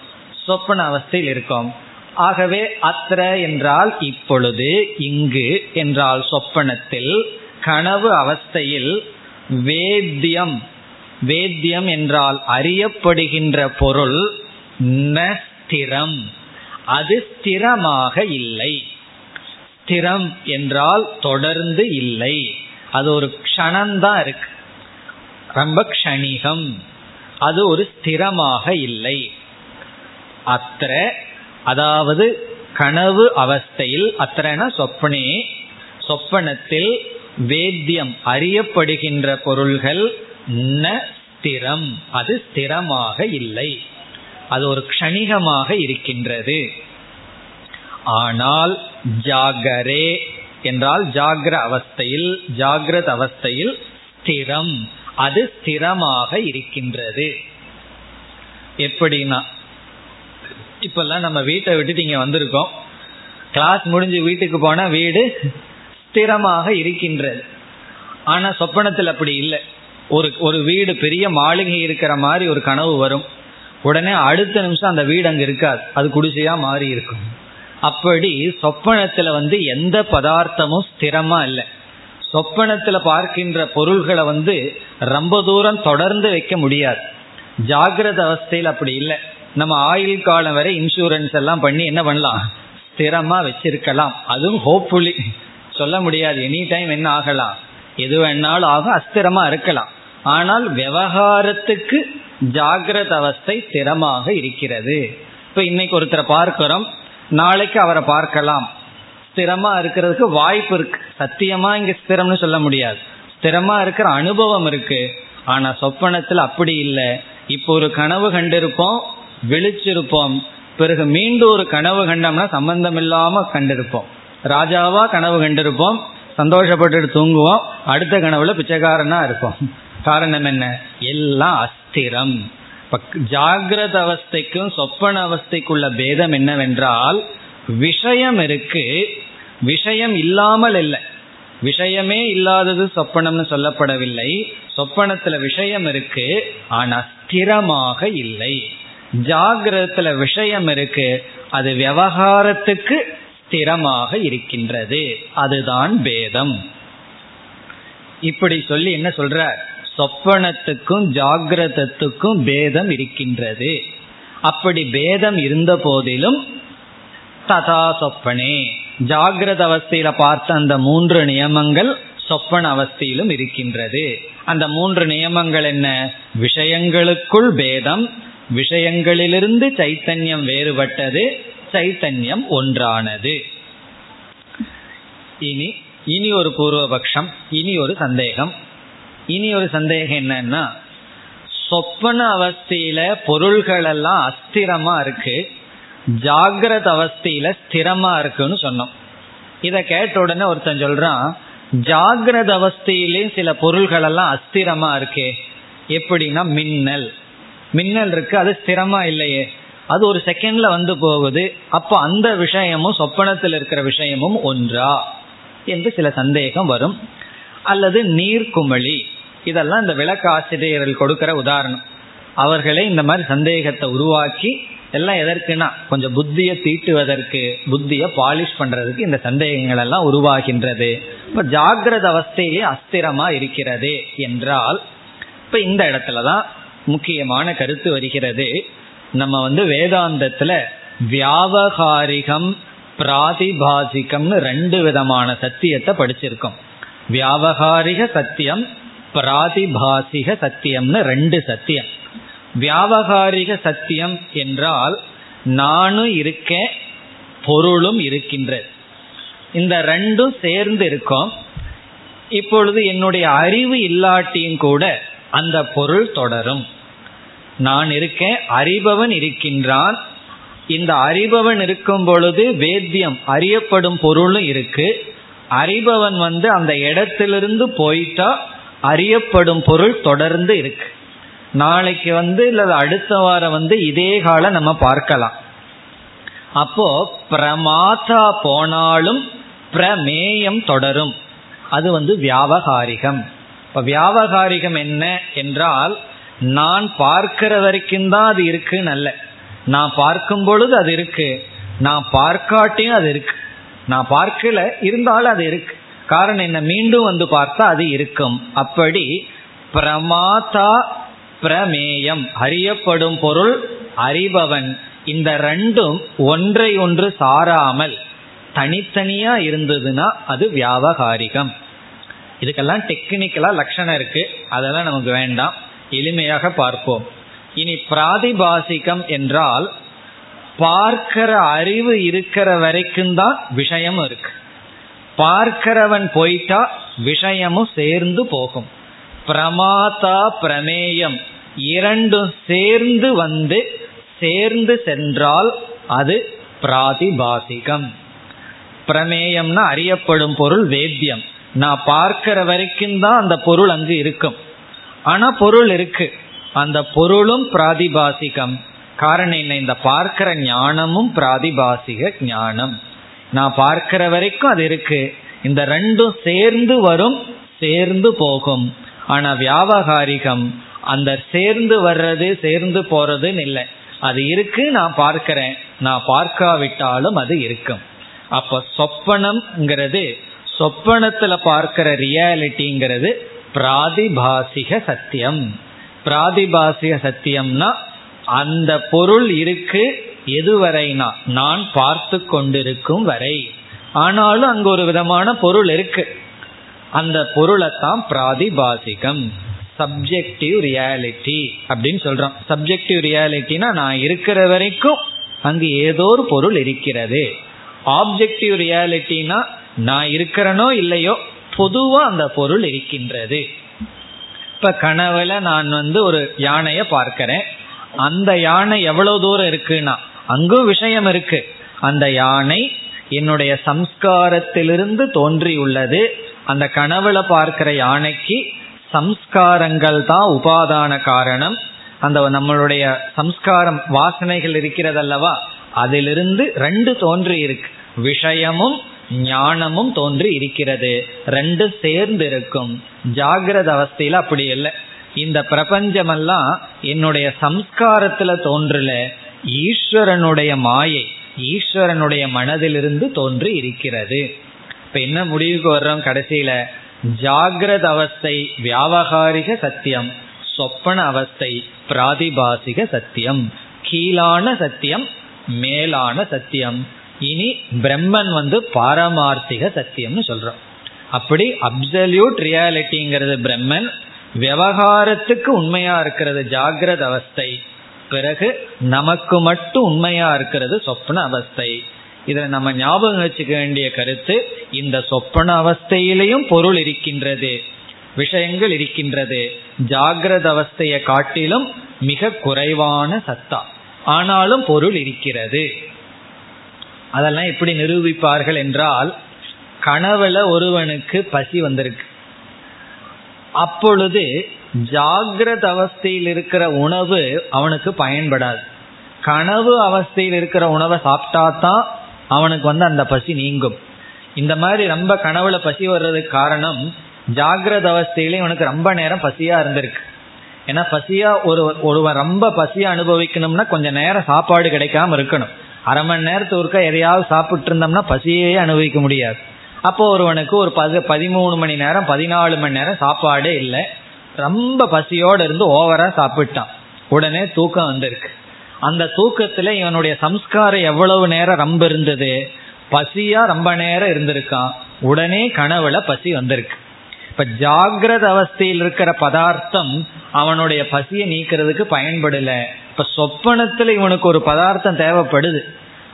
சொப்பன அவஸ்தையில் இருக்கோம். ஆகவே அத்திர என்றால் இப்பொழுது இங்கு என்றால் சொப்பனத்தில் கனவு அவஸ்தையில் வேத்தியம். வேத்தியம் என்றால் அறியப்படுகின்ற பொருள் நஸ்திரம் அது ஸ்திரமாக இல்லை. ஸ்திரம் என்றால் தொடர்ந்து இல்லை. அது ஒரு க்ஷணம்தான் இருக்கு. ரொம்ப க்ஷணிகம். அது ஒரு ஸ்திரமாக இல்லை. அத்திர அதாவது கனவு அவஸ்தையில் அத்திரன சொப்பனே. சொப்பனத்தில் வேத்தியம் அறியப்படுகின்ற பொருள்கள் ந ஸ்திரம். அது ஸ்திரமாக இல்லை. அது ஒரு க்ஷணிகமாக இருக்கின்றது. ஆனால் ஜாகரே என்றால் ஜாகிர அவஸ்தையில் ஜாகிரத அவஸ்தையில் ஸ்திரம். அது ஸ்திரமாக இருக்கின்றது. எப்படின்னா இப்பெல்லாம் நம்ம வீட்டை விட்டுட்டு இங்க வந்திருக்கோம். கிளாஸ் முடிஞ்சு வீட்டுக்கு போனா வீடு ஸ்திரமாக இருக்கின்றது. ஆனா சொப்பனத்தில் அப்படி இல்லை. ஒரு ஒரு வீடு பெரிய மாளிகை இருக்கிற மாதிரி ஒரு கனவு வரும். உடனே அடுத்த நிமிஷம் அந்த வீடு அங்க இருக்காது. அது குடிசையா மாறி இருக்கும். அப்படி சொப்பனத்துல வந்து எந்த பதார்த்தமும் ஸ்திரமா இல்லை. சொப்பனத்துல பார்க்கின்ற பொருள்களை வந்து ரொம்ப தூரம் தொடர்ந்து வைக்க முடியாது. ஜாகிரத அவஸ்தையில் அப்படி இல்லை. நம்ம ஆயுள் காலம் வரை இன்சூரன்ஸ் எல்லாம் பண்ணி என்ன பண்ணலாம்? ஸ்திரமா வச்சிருக்கலாம். அதுவும் ஹோப்ஃபுல்லி சொல்ல முடியாது. எனி டைம் என்ன ஆகலாம்? எது வேணாலும் ஆகும் அஸ்திரமா இருக்கலாம். ஆனால் விவகாரத்துக்கு ஜாகிரத அவஸ்தை ஸ்திரமாக இருக்கிறது. இப்ப இன்னைக்கு ஒருத்தரை பார்க்கிறோம். நாளைக்கு அவரை பார்க்கலாம். ஸ்திரமா இருக்கிறதுக்கு வாய்ப்பு இருக்கு. சத்தியமா இங்க ஸ்திரம்னு சொல்ல முடியாது. ஸ்திரமா இருக்கிற அனுபவம் இருக்கு. ஆனா சொப்பனத்துல அப்படி இல்லை. இப்போ ஒரு கனவு கண்டிருப்போம். விழிச்சிருப்போம். பிறகு மீண்டும் ஒரு கனவு கண்டோம்னா சம்பந்தம் இல்லாம கண்டிருப்போம். ராஜாவா கனவு கண்டிருப்போம். சந்தோஷப்பட்டு தூங்குவோம். அடுத்த கனவுல பிச்சைக்காரனா இருப்போம். காரணம் என்ன? எல்லாம் அஸ்திரம். ஜாகிரத அவஸ்தைக்கும் சொப்பன அவஸ்தைக்குள்ள பேதம் என்னவென்றால் விஷயம் இருக்கு. விஷயம் இல்லாமல் இல்லை. விஷயமே இல்லாதது சொப்பனம்னு சொல்லப்படவில்லை. சொப்பனத்துல விஷயம் இருக்கு ஆனா ஸ்திரமாக இல்லை. ஜாகிரதத்துல விஷயம் இருக்கு அது விவகாரத்துக்கு ஸ்திரமாக இருக்கின்றது. அதுதான் பேதம். இப்படி சொல்லி என்ன சொல்ற? சொப்பனத்துக்கும் ஜாகிரதத்துக்கும் பேதம் இருக்கின்றது. அப்படி பேதம் இருந்த போதிலும் ததா சொப்பனே. ஜாகிரத அவஸ்தையில பார்த்த அந்த மூன்று நியமங்கள் சொப்பன அவஸ்தையிலும் இருக்கின்றது. அந்த மூன்று நியமங்கள் என்ன? விஷயங்களுக்குள் பேதம் விஷயங்களிலிருந்து சைத்தன்யம் வேறுபட்டது சைத்தன்யம் ஒன்றானது. இனி இனி ஒரு பூர்வபக்ஷம் இனி ஒரு சந்தேகம். இனி ஒரு சந்தேகம் என்னன்னா சொப்பன அவஸ்தையில பொருள்கள் எல்லாம் அஸ்திரமா இருக்கு ஜாகிரத அவஸ்தையில ஸ்திரமா இருக்குன்னு சொன்னோம். இத கேட்ட உடனே ஒருத்தன் சொல்றான் ஜாகிரத அவஸ்தையிலேயும் சில பொருள்கள் எல்லாம் அஸ்திரமா இருக்கே எப்படின்னா மின்னல். மின்னல் இருக்கு அது ஸ்திரமா இல்லையே. அது ஒரு செகண்ட்ல வந்து போகுது. அப்போ அந்த விஷயமும் சொப்பனத்தில் இருக்கிற விஷயமும் ஒன்றா? என்று சில சந்தேகம் வரும். அல்லது நீர்க்குமளி இதெல்லாம் இந்த விளக்க ஆசிரியர்கள் கொடுக்கிற உதாரணம். அவர்களே இந்த மாதிரி சந்தேகத்தை உருவாக்கி எல்லாம் எதற்குனா கொஞ்சம் புத்தியை தீட்டுவதற்கு புத்தியை பாலிஷ் பண்றதுக்கு இந்த சந்தேகங்கள் எல்லாம் உருவாகின்றது. இப்ப ஜாகிரத அவஸ்தையிலே அஸ்திரமா இருக்கிறது என்றால் இப்ப இந்த இடத்துலதான் முக்கியமான கருத்து வருகிறது. நம்ம வந்து வேதாந்தத்துல வியாபகாரிகம் பிராதிபாசிகம்னு ரெண்டு விதமான சத்தியத்தை படிச்சிருக்கோம். வியாபகாரிக சத்தியம் பிராதிபாசிக சத்தியம்னு ரெண்டு சத்தியம். வியாபகாரிக சத்தியம் என்றால் நானும் இருக்கேன் பொருளும் இருக்கின்றது. இந்த ரெண்டும் சேர்ந்து இருக்கும். இப்பொழுது என்னுடைய அறிவு இல்லாட்டியும் கூட அந்த பொருள் தொடரும். நான் இருக்கேன் அறிபவன் இருக்கின்றான். இந்த அறிபவன் இருக்கும் பொழுது வேத்தியம் அறியப்படும் பொருளும் இருக்கு. அறிபவன் வந்து அந்த இடத்திலிருந்து போயிட்டா அறியப்படும் பொருள் தொடர்ந்து இருக்கு. நாளைக்கு வந்து இல்லை அடுத்த வாரம் வந்து இதே காலம் நம்ம பார்க்கலாம். அப்போ பிரமாதா போனாலும் பிரமேயம் தொடரும். அது வந்து வியாபகாரிகம். இப்ப வியாபகாரிகம் என்ன என்றால் நான் பார்க்கிற வரைக்கும் தான் அது இருக்குன்னு அல்ல. நான் பார்க்கும் பொழுது அது இருக்கு. நான் பார்க்காட்டியும் அது இருக்கு. நான் பார்க்கல இருந்தாலும் அது இருக்கு. காரணம் என்ன? மீண்டும் வந்து பார்த்தா அது இருக்கும். அப்படி பிரமாதா பிரமேயம். அறியப்படும் பொருள் அறிபவன். இந்த ரெண்டும் ஒன்றை ஒன்று சாராமல் தனித்தனியா இருந்ததுன்னா அது வியாபகாரிகம். இதுக்கெல்லாம் டெக்னிக்கலா லட்சணம் இருக்கு. அதெல்லாம் நமக்கு வேண்டாம். எளிமையாக பார்ப்போம். இனி பிராதிபாசிகம் என்றால் பார்க்கிற அறிவு இருக்கிற வரைக்கும் தான் விஷயம் இருக்கு. பார்க்கிறவன் போயிட்டா விஷயமும் சேர்ந்து போகும். பிரமாதா பிரமேயம் இரண்டும் சேர்ந்து வந்து சேர்ந்து சென்றால் அது பிராதிபாசிகம். பிரமேயம்னா அறியப்படும் பொருள் வேத்தியம். நான் பார்க்கிற வரைக்கும் தான் அந்த பொருள் அங்கு இருக்கும். ஆனா பொருள் இருக்கு. அந்த பொருளும் பிராதிபாசிகம். காரணம் என்ன? இந்த பார்க்கிற ஞானமும் பிராதிபாசிக ஞானம். நான் பார்க்கிற வரைக்கும் அது இருக்கு. இந்த ரெண்டும் சேர்ந்து வரும் சேர்ந்து போகும். ஆனா வியாபகாரிகம் அந்த சேர்ந்து வர்றது சேர்ந்து போறதுன்னு இல்லை. அது இருக்கு நான் பார்க்கிறேன். நான் பார்க்காவிட்டாலும் அது இருக்கும். அப்ப சொப்பனம்ங்கிறது சொப்பனத்துல பார்க்கிற ரியாலிட்டிங்கிறது பிராதிபாசிக சத்தியம். பிராதிபாசிக சத்தியம்னா அந்த பொருள் இருக்கு எதுவரைனா நான் பார்த்து கொண்டிருக்கும் வரை. ஆனாலும் அங்கு ஒரு விதமான பொருள் இருக்கு. அந்த பொருளைத்தான் பிராதிபாசிகம் சப்ஜெக்டிவ் ரியாலிட்டி அப்படின்னு சொல்றோம். சப்ஜெக்டிவ் ரியாலிட்டினா நான் இருக்கிற வரைக்கும் அங்கு ஏதோ ஒரு பொருள் இருக்கிறது. ஆப்ஜெக்டிவ் ரியாலிட்டினா நான் இருக்கிறனோ இல்லையோ பொதுவா அந்த பொருள் இருக்கின்றது. இப்ப கனவுல நான் வந்து ஒரு யானைய பார்க்கிறேன். அந்த யானை எவ்வளவு தூரம் இருக்குன்னா அங்கும் விஷயம் இருக்கு. அந்த யானை என்னுடைய சம்ஸ்காரத்திலிருந்து தோன்றியுள்ளது. அந்த கனவுல பார்க்கிற யானைக்கு சம்ஸ்காரங்கள் தான் உபாதான காரணம். அந்த நம்மளுடைய சம்ஸ்காரம் வாசனைகள் இருக்கிறதல்லவா? அதிலிருந்து ரெண்டு தோன்றி இருக்கு விஷயமும் ஞானமும் தோன்றி இருக்கிறது. ரெண்டு சேர்ந்து இருக்கும் ஜாகிரத அவஸ்தையில அப்படி இல்லை. இந்த பிரபஞ்சமெல்லாம் என்னுடைய சம்ஸ்காரத்துல தோன்றல. ஈஸ்வரனுடைய மாயை ஈஸ்வரனுடைய மனதிலிருந்து தோன்றி இருக்கிறது. இப்ப என்ன முடிவுக்கு வர்றோம் கடைசியில? ஜாகிரத அவஸ்தை வியாபகாரிக சத்தியம். சொப்பன அவஸ்தை பிராதிபாசிக சத்தியம். கீழான சத்தியம் மேலான சத்தியம். இனி பிரம்மன் வந்து பாரமார்த்திக சத்தியம்னு சொல்றோம் அப்படி அப்சல்யூட் ரியாலிட்டிங்கிறது பிரம்மன் விவகாரத்துக்கு உண்மையா இருக்கிறது ஜாகிரத அவஸ்தை. பிறகு நமக்கு மட்டும் உண்மையா இருக்கிறது சொப்ன அவஸ்தை. இதை நம்ம ஞாபகம் வச்சுக்க வேண்டிய கருத்து இந்த சொப்பன அவஸ்தையிலையும் பொருள் இருக்கின்றது விஷயங்கள் இருக்கின்றது. ஜாகிரத அவஸ்தையை காட்டிலும் மிக குறைவான சத்தா. ஆனாலும் பொருள் இருக்கிறது. அதெல்லாம் எப்படி நிரூபிப்பார்கள் என்றால் கனவுல ஒருவனுக்கு பசி வந்திருக்கு. அப்பொழுது ஜாகிரத அவஸ்தையில் இருக்கிற உணவு அவனுக்கு பயன்படாது. கனவு அவஸ்தையில் இருக்கிற உணவை சாப்பிட்டா தான் அவனுக்கு வந்து அந்த பசி நீங்கும். இந்த மாதிரி ரொம்ப கனவுல பசி வர்றதுக்கு காரணம் ஜாகிரத அவஸ்தையில இவனுக்கு ரொம்ப நேரம் பசியா இருந்திருக்கு. ஏன்னா பசியா ஒரு ஒருவன் ரொம்ப பசியா அனுபவிக்கணும்னா கொஞ்சம் நேரம் சாப்பாடு கிடைக்காம இருக்கணும். அரை மணி நேரத்து ஒருக்கா எதையாவது சாப்பிட்டு இருந்தோம்னா பசியே அனுபவிக்க முடியாது. அப்போ ஒருவனுக்கு ஒரு பது பதிமூணு மணி நேரம் பதினாலு மணி நேரம் சாப்பாடே இல்லை. ரொம்ப பசியோடு இருந்து ஓவரா சாப்பிட்டான். உடனே தூக்கம் வந்திருக்கு. அந்த தூக்கத்துல இவனுடைய சம்ஸ்காரம் எவ்வளவு நேரம் ரொம்ப இருந்தது? பசியா ரொம்ப நேரம் இருந்திருக்கான். உடனே கனவுல பசி வந்திருக்கு. இப்ப ஜாகிரத அவஸ்தையில் இருக்கிற பதார்த்தம் அவனுடைய பசியை நீக்கிறதுக்கு பயன்படல. இப்ப சொப்பனத்துல இவனுக்கு ஒரு பதார்த்தம் தேவைப்படுது.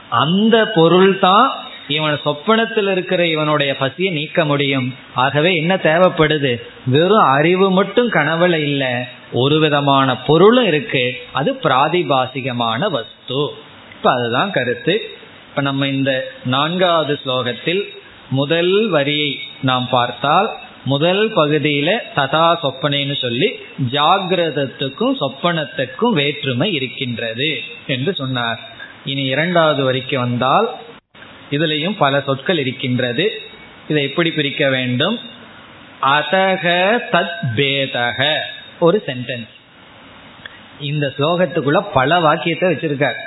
அந்த பொருள் தான் இவன் சொப்பனத்தில் இருக்கிற இவனுடைய பசியை நீக்க முடியும். ஆகவே என்ன தேவைப்படுது? வெறும் அறிவு மட்டும் கனவுல இல்ல. ஒரு விதமான பொருளும் இருக்கு. அது பிராதிபாசிகமான வஸ்து. இப்ப அதுதான் கருத்து. இப்ப நம்ம இந்த நான்காவது ஸ்லோகத்தில் முதல் வரியை நாம் பார்த்தால் முதல் பகுதியில ததா சொப்பனைன்னு சொல்லி ஜாகிரதத்துக்கும் சொப்பனத்துக்கும் வேற்றுமை இருக்கின்றது என்று சொன்னார். இனி இரண்டாவது வரைக்கும் வந்தால் இதுலேயும் பல சொற்கள் இருக்கின்றது. இதை எப்படி பிரிக்க வேண்டும்? அதக தத் பேதக. ஒரு சென்டென்ஸ் இந்த ஸ்லோகத்துக்குள்ள பல வாக்கியத்தை வச்சிருக்கார்.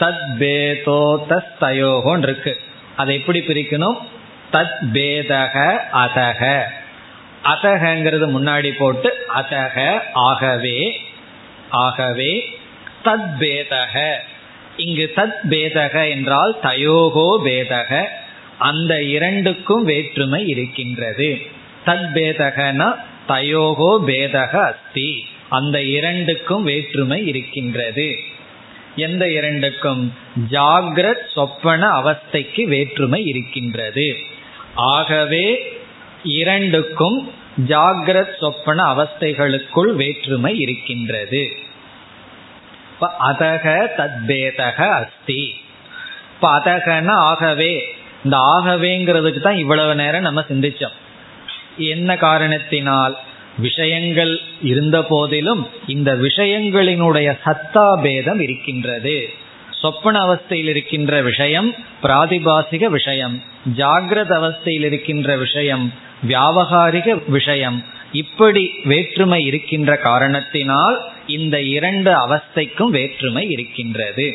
தத் பேதோ தஸ்தயோகோன்னு இருக்கு. அதை எப்படி பிரிக்கணும்? தத் பேதக அதக. அதகங்கிறது முன்னாடி போட்டு அதக ஆகவே ஆகவே தத் பேதக. இங்கு தத் பேதக என்றால் தயோகோ பேதக. அந்த இரண்டுக்கும் வேற்றுமை இருக்கின்றது. தத் பேதகனா தயோகோ பேதக அஸ்தி. அந்த இரண்டுக்கும் வேற்றுமை இருக்கின்றது. எந்த இரண்டுக்கும்? ஜாகிரத் சொப்பன அவஸ்தைக்கு வேற்றுமை இருக்கின்றது. ஆகவே இரண்டுக்கும் ஜாகிரத் சொப்பன அவஸ்தைகளுக்குள் வேற்றுமை இருக்கின்றது. அதக தத்பேதக அஸ்தி. இப்ப அதகன ஆகவே இந்த ஆகவேங்கிறதுக்கு தான் இவ்வளவு நேரம் நம்ம சிந்திச்சோம். என்ன காரணத்தினால்? விஷயங்கள் இருந்த போதிலும் இந்த விஷயங்களினுடைய சத்தா பேதம் இருக்கின்றது. சொப்பன அவஸ்தையில் இருக்கின்ற விஷயம் பிராதிபாசிக விஷயம் ஜாகிரத அவஸ்தையில் இருக்கின்ற விஷயம் வியாபகாரிக விஷயம் இப்படி வேற்றுமை இருக்கின்ற காரணத்தினால் இந்த இரண்டு அவஸ்தைக்கும் வேற்றுமை இருக்கின்றது.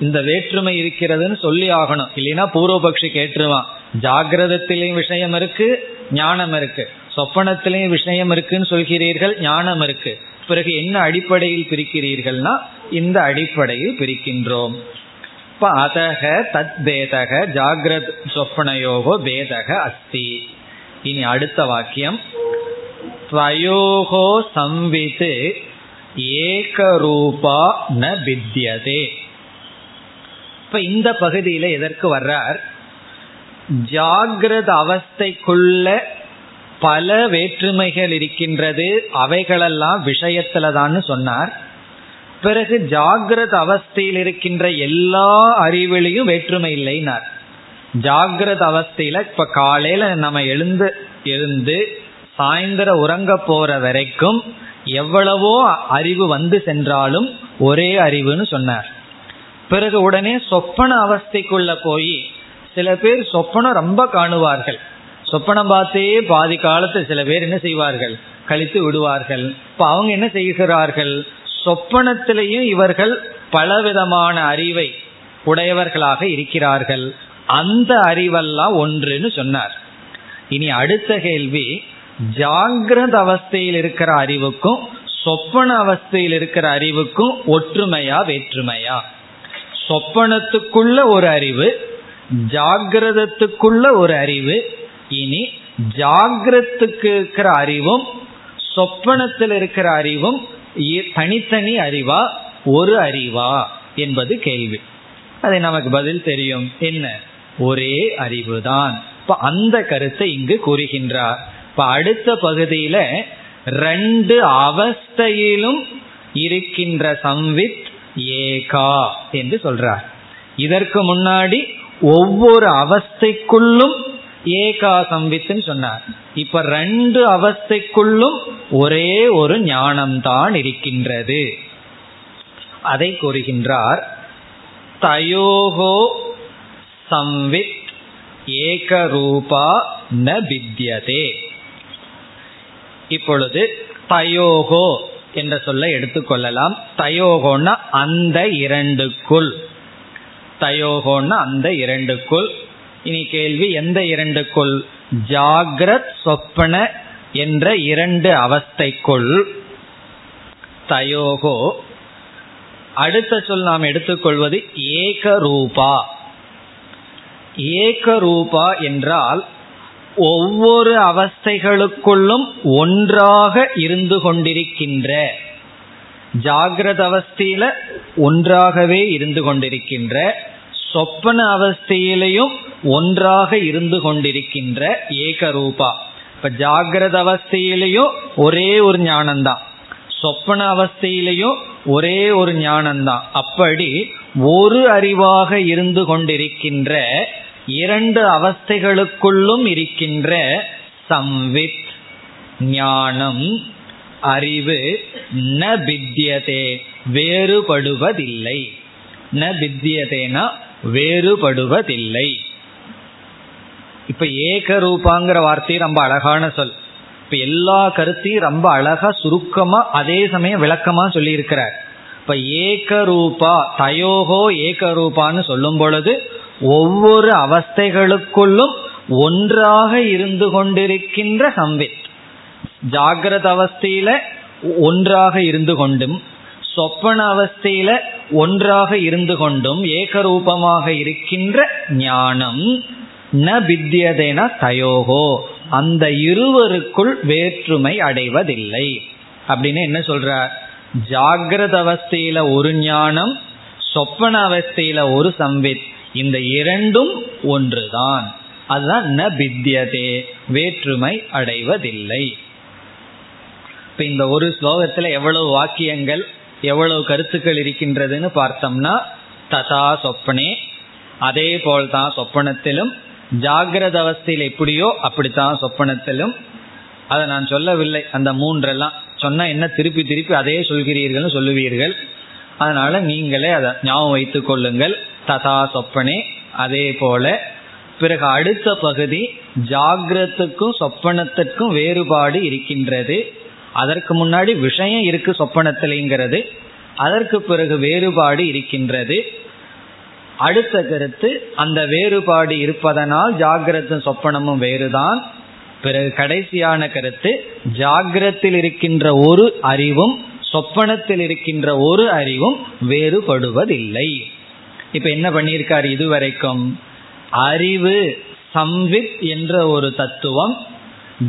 இந்த வேற்றுமை இருக்கிறதுன்னு சொல்லி ஆகணும். இல்லைன்னா பூர்வபக்ஷி கேட்டுருவான் ஜாகிரதத்திலையும் விஷயம் இருக்கு ஞானம் இருக்கு. சொப்பனத்திலையும் விஷயம் இருக்குன்னு சொல்கிறீர்கள் ஞானம் இருக்கு. பிறகு என்ன அடிப்படையில் பிரிக்கிறீர்கள்னா இந்த அடிப்படையில் பிரிக்கின்றோம். இப்ப அதக தத் பேதக ஜாகிரத் சொப்பனையோகோ பேதக அஸ்தி. இனி அடுத்த வாக்கியம். துவயோகோ சம்வித்து ஏகரூபா ந வித்தியதே இப்ப இந்த பகுதியில எதற்கு வர்றார்? ஜாகிரத அவஸ்தைக்குள்ள பல வேற்றுமைகள் இருக்கின்றது. அவைகளெல்லாம் விஷயத்துலதான்னு சொன்னார். பிறகு ஜாகிரத அவஸ்தையில் இருக்கின்ற எல்லா அறிவிலையும் வேற்றுமை இல்லைனார். ஜாகிரத அவஸ்தையில இப்ப காலையில நம்ம எழுந்து எழுந்து சாயந்தரம் உறங்க போற வரைக்கும் எவ்வளவோ அறிவு வந்து சென்றாலும் ஒரே அறிவுன்னு சொன்னார். பிறகு உடனே சொப்பன அவஸ்தைக்குள்ள போய் சில பேர் சொப்பனம் ரொம்ப காணுவார்கள். சொப்பனம் பார்த்தே பாதி காலத்து சில பேர் என்ன செய்வார்கள்? கழித்து விடுவார்கள். இப்ப அவங்க என்ன செய்கிறார்கள்? சொப்பனத்திலையும் இவர்கள் பலவிதமான அறிவை உடையவர்களாக இருக்கிறார்கள். அந்த அறிவெல்லாம் ஒன்றுன்னு சொன்னார். இனி அடுத்த கேள்வி ஜாகிரத அவஸ்தையில் இருக்கிற அறிவுக்கும் சொப்பன அவஸ்தையில் இருக்கிற அறிவுக்கும் ஒற்றுமையா வேற்றுமையா? சொப்பனத்துக்குள்ள ஒரு அறிவு ஜாகிரதத்துக்குள்ள ஒரு அறிவு இனி ஜாகிரத்துக்கு இருக்கிற அறிவும் சொப்பனத்தில் இருக்கிற அறிவும் தனித்தனி அறிவா? ஒரு அறிவா? என்பது கேள்வி. அதை நமக்கு பதில் தெரியும். என்ன? ஒரே அறிவுதான். இப்ப அந்த கருத்தை இங்கு கூறுகின்றார். இப்ப அடுத்த பகுதியில ரெண்டு அவஸ்தையிலும் இருக்கின்ற சம்வித் ஏகா என்று சொல்றார். இதற்கு முன்னாடி ஒவ்வொரு அவஸ்தைக்குள்ளும் ஏகா சம்வித்துன்னு சொன்னார். இப்ப ரெண்டு அவஸ்தைக்குள்ளும் ஒரே ஒரு ஞானம்தான் இருக்கின்றது. அதை கூறுகின்றார் தயோகோ சம்வித் ஏகரூபா ந வித்யதே இப்பொழுது தயோகோ என்ற சொல்ல எடுத்துக்கொள்ளலாம் தயோகோன்னா அந்த இரண்டுக்குள். தயோகோன்னா அந்த இரண்டுக்குள். இனி கேள்வி எந்த இரண்டுக்குள்? ஜாகிரத் சொப்பன என்ற இரண்டு அவஸ்தைக்குள். தயோகோ. அடுத்த சொல் நாம் எடுத்துக்கொள்வது ஏகரூபா. ஏகரூபா என்றால் ஒவ்வொரு அவஸ்தைகளுக்குள்ளும் ஒன்றாக இருந்து கொண்டிருக்கின்ற. ஜாகிரத அவஸ்தையில ஒன்றாகவே இருந்து கொண்டிருக்கின்ற. சொப்பன அவஸ்தையிலையும் ஒன்றாக இருந்து கொண்டிருக்கின்ற ஏகரூபா. இப்ப ஜாகிரத அவஸ்தையிலையும் ஒரே ஒரு ஞானம்தான் சொப்பன அவஸ்தையிலையும் ஒரே ஒரு ஞானம்தான் அப்படி ஒரு அறிவாக இருந்து கொண்டிருக்கின்ற இரண்டு அவஸ்தைகளுக்குள்ளும் இருக்கின்ற சம்வித் ஞானம் அறிவு ந பித்தியதே வேறுபடுவதில்லை. ந பித்தியதேனா வேறுபடுவதில்லை. இப்ப ஏக ரூபாங்கிற வார்த்தை ரொம்ப அழகான சொல். இப்ப எல்லா கருத்தையும் ரொம்ப அழகா சுருக்கமா அதே சமயம் விளக்கமா சொல்லி இருக்கிறார் இப்ப ஏக ரூபா தயோகோ ஏக ரூபான்னு சொல்லும் பொழுது ஒவ்வொரு அவஸ்தைகளுக்குள்ளும் ஒன்றாக இருந்து கொண்டிருக்கின்ற சம்வித். ஜாகிரத அவஸ்தையில ஒன்றாக இருந்து கொண்டும் சொப்பன அவஸ்தையில ஒன்றாக இருந்து கொண்டும் ஏகரூபமாக இருக்கின்ற ஞானம் ந பித்தியதேன தயோகோ. அந்த இருவருக்குள் வேற்றுமை அடைவதில்லை. அப்படின்னு என்ன சொல்றார் ஜாகிரத அவஸ்தையில ஒரு ஞானம் சொப்பன அவஸ்தையில ஒரு சம்வித். இந்த இரண்டும் ஒன்றுதான். அதுதான் ந பித்தியதே வேற்றுமை அடைவதில்லை. இப்ப இந்த ஒரு ஸ்லோகத்துல எவ்வளவு வாக்கியங்கள் எவ்வளவு கருத்துக்கள் இருக்கின்றதுன்னு பார்த்தோம்னா ததா சொப்பனே அதே போல்தான் சொப்பனத்திலும் ஜாகிரத அவஸ்தையில் எப்படியோ அப்படித்தான் சொப்பனத்திலும். அதை நான் சொல்லவில்லை. அந்த மூன்றெல்லாம் சொன்னா என்ன திருப்பி திருப்பி அதே சொல்கிறீர்கள் சொல்லுவீர்கள். அதனால நீங்களே அதை ஞாபகம் வைத்துக் கொள்ளுங்கள். ததா சொப்பனே. அதே போல பிறகு அடுத்த பகுதி ஜாகிரத்துக்கும் சொப்பனத்திற்கும் வேறுபாடு இருக்கின்றது. அதற்கு முன்னாடி விஷயம் இருக்கு சொப்பனத்திலேங்கிறது. அதற்கு பிறகு வேறுபாடு இருக்கின்றது. அடுத்த கருத்து அந்த வேறுபாடு இருப்பதனால் ஜாகிரத்தும் சொப்பனமும் வேறுதான். பிறகு கடைசியான கருத்து ஜாகிரத்தில் இருக்கின்ற ஒரு அறிவும் சொப்பனத்தில் இருக்கின்ற ஒரு அறிவும் வேறுபடுவதில்லை. இப்ப என்ன பண்ணியிருக்கார் இதுவரைக்கும்? அறிவு சம்வித் என்ற ஒரு தத்துவம்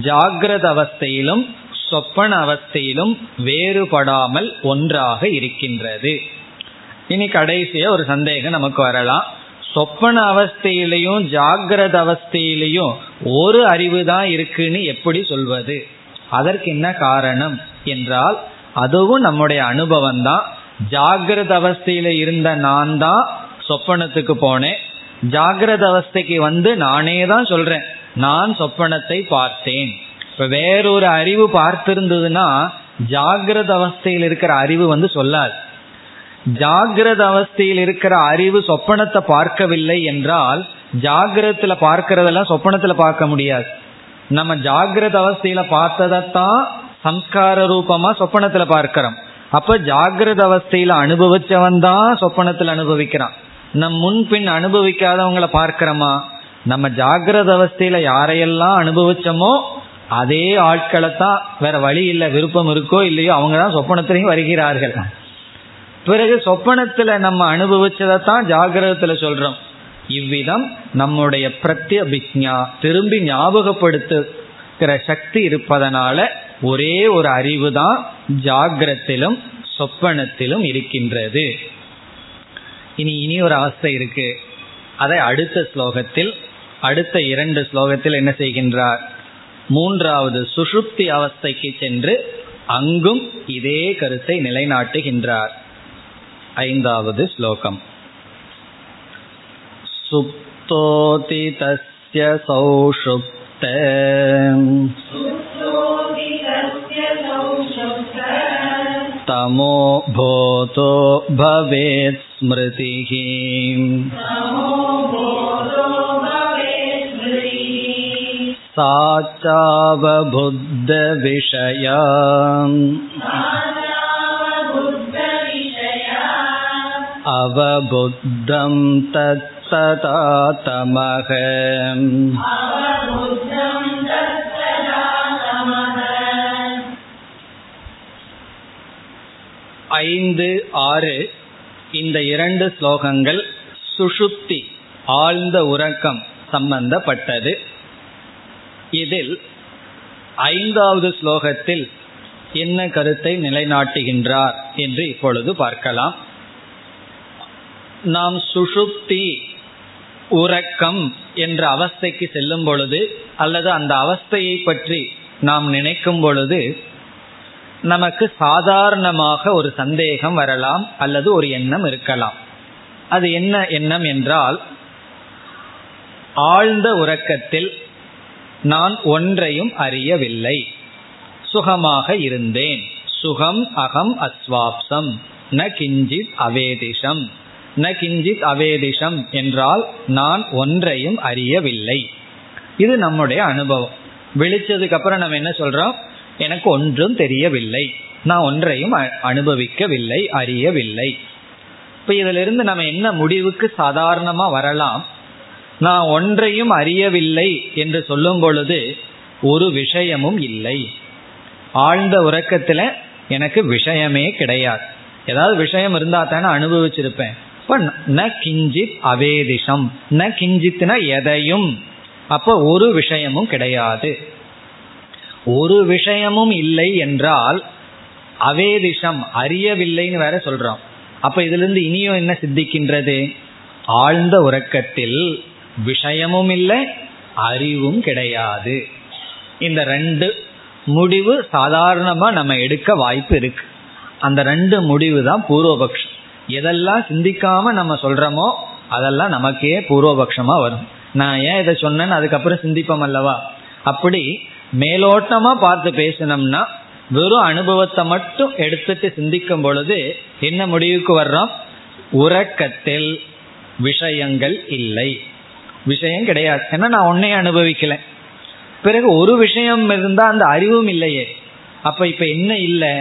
ஜாகிரத அவஸ்தையிலும் சொப்பன அவஸ்தையிலும் வேறுபடாமல் ஒன்றாக இருக்கின்றது. இனி கடைசியா ஒரு சந்தேகம் நமக்கு வரலாம். சொப்பன அவஸ்தையிலையும் ஜாகிரத அவஸ்தையிலையும் ஒரு அறிவு தான் இருக்குன்னு எப்படி சொல்வது? அதற்கு என்ன காரணம் என்றால் அதுவும் நம்முடைய அனுபவம் தான் ஜாகிரத அவஸ்தையில இருந்த நான் தான் சொப்பனத்துக்கு போனேன். ஜாகிரத அவஸ்தைக்கு வந்து நானே தான் சொல்றேன். நான் சொப்பனத்தை பார்த்தேன். இப்ப வேறொரு அறிவு பார்த்திருந்ததுன்னா ஜாகிரத அவஸ்தையில் இருக்கிற அறிவு வந்து சொல்லாது. ஜாகிரத அவஸ்தையில் இருக்கிற அறிவு சொப்பனத்தை பார்க்கவில்லை என்றால் ஜாகிரத்துல பார்க்கறதெல்லாம் சொப்பனத்துல பார்க்க முடியாது. நம்ம ஜாகிரத அவஸ்தையில பார்த்ததைத்தான் சம்ஸ்கார ரூபமா சொப்பனத்துல பார்க்கிறோம். அப்ப ஜாகிரத அவஸ்தையில அனுபவிச்சவன் தான் சொப்பனத்துல அனுபவிக்கிறான். நம் முன்பின் அனுபவிக்காதவங்களை பார்க்கிறோமா? நம்ம ஜாகிரத அவஸ்தையில யாரையெல்லாம் அனுபவிச்சோமோ அதே ஆட்களை தான் வேற வழி இல்லை விருப்பம் இருக்கோ இல்லையோ அவங்க தான் சொப்பனத்திலையும் வருகிறார்கள். பிறகு சொப்பனத்துல நம்ம அனுபவிச்சதை தான் ஜாகிரதத்துல சொல்றோம். இவ்விதம் நம்முடைய பிரத்யபிக்ஞா திரும்பி ஞாபகப்படுத்துகிற சக்தி இருப்பதனால ஒரே ஒரு அறிவு தான் ஜாகிரத்திலும் சொப்பனத்திலும் இருக்கின்றது. இனி இனி ஒரு அவஸ்தை இருக்கு. அதை அடுத்த ஸ்லோகத்தில் அடுத்த இரண்டு ஸ்லோகத்தில் என்ன செய்கின்றார்? மூன்றாவது சுஷுப்தி அவஸ்தைக்கு சென்று அங்கும் இதே கருத்தை நிலைநாட்டுகின்றார் ஐந்தாவது ஸ்லோகம் சுப்தோதி தஸ்ய சௌஷுப்த तमो भूतो भवेत् स्मृतिः सा चावबुद्धविषया अवबुद्धं तत्तदा तमः ஐந்து ஆறு இந்த இரண்டு ஸ்லோகங்கள் சுஷுப்தி ஆழ்ந்த உறக்கம் சம்பந்தப்பட்டது இதில் ஐந்தாவது ஸ்லோகத்தில் என்ன கருத்தை நிலைநாட்டுகின்றார் என்று இப்பொழுது பார்க்கலாம். நாம் சுஷுப்தி உறக்கம் என்ற அவஸ்தைக்கு செல்லும் பொழுது அல்லது அந்த அவஸ்தையை பற்றி நாம் நினைக்கும் பொழுது நமக்கு சாதாரணமாக ஒரு சந்தேகம் வரலாம் அல்லது ஒரு எண்ணம் இருக்கலாம். அது என்ன எண்ணம் என்றால் ஆழ்ந்த உறக்கத்தில் நான் ஒன்றையும் அறியவில்லை. சுகமாக இருந்தேன். சுகம் அகம் அஸ்வாப்சம். ந கிஞ்சித் அவேதிஷம். ந கிஞ்சித் அவேதிஷம் என்றால் நான் ஒன்றையும் அறியவில்லை. இது நம்முடைய அனுபவம். விழிச்சதுக்கு அப்புறம் நம்ம என்ன சொல்றோம்? எனக்கு ஒன்றும் தெரியவில்லை. நான் ஒன்றையும் அனுபவிக்கவில்லை அறியவில்லை. இப்ப இதுல இருந்து நம்ம என்ன முடிவுக்கு சாதாரணமா வரலாம்? நான் ஒன்றையும் அறியவில்லை என்று சொல்லும் பொழுது ஒரு விஷயமும் இல்லை. ஆழ்ந்த உறக்கத்துல எனக்கு விஷயமே கிடையாது. ஏதாவது விஷயம் இருந்தா தானே அனுபவிச்சிருப்பேன். இப்ப ந கிஞ்சித் அவேதிஷம். ந கிஞ்சித்னா எதையும். அப்ப ஒரு விஷயமும் கிடையாது. ஒரு விஷயமும் இல்லை என்றால் அவேதிஷம் அறியவில்லைன்னு வேற சொல்றோம். அப்ப இதுல இருந்து இனியும் என்ன சித்திக்கின்றது? ஆழ்ந்த உறக்கத்தில் விஷயமும் இல்லை அறிவும் கிடையாது. இந்த ரெண்டு முடிவு சாதாரணமா நம்ம எடுக்க வாய்ப்பு இருக்கு. அந்த ரெண்டு முடிவு தான் பூர்வபக்ஷம். எதெல்லாம் சிந்திக்காம நம்ம சொல்றோமோ அதெல்லாம் நமக்கே பூர்வபக்ஷமா வரும். நான் ஏன் இதை சொன்னேன்னு அதுக்கப்புறம் சிந்திப்போம் அல்லவா? அப்படி மேலோட்டமா பார்த்து பேசினோம்னா வெறும் அனுபவத்தை மட்டும் எடுத்துட்டு சிந்திக்கும் பொழுது என்ன முடிவுக்கு வர்றோம்? உறக்கத்தில் விஷயங்கள் இல்லை. விஷயம் கிடையாது. ஏன்னா நான் உன்னையே அனுபவிக்கல. பிறகு ஒரு விஷயம் இருந்தா அந்த அறிவும் இல்லையே. அப்ப இப்ப என்ன இல்லை?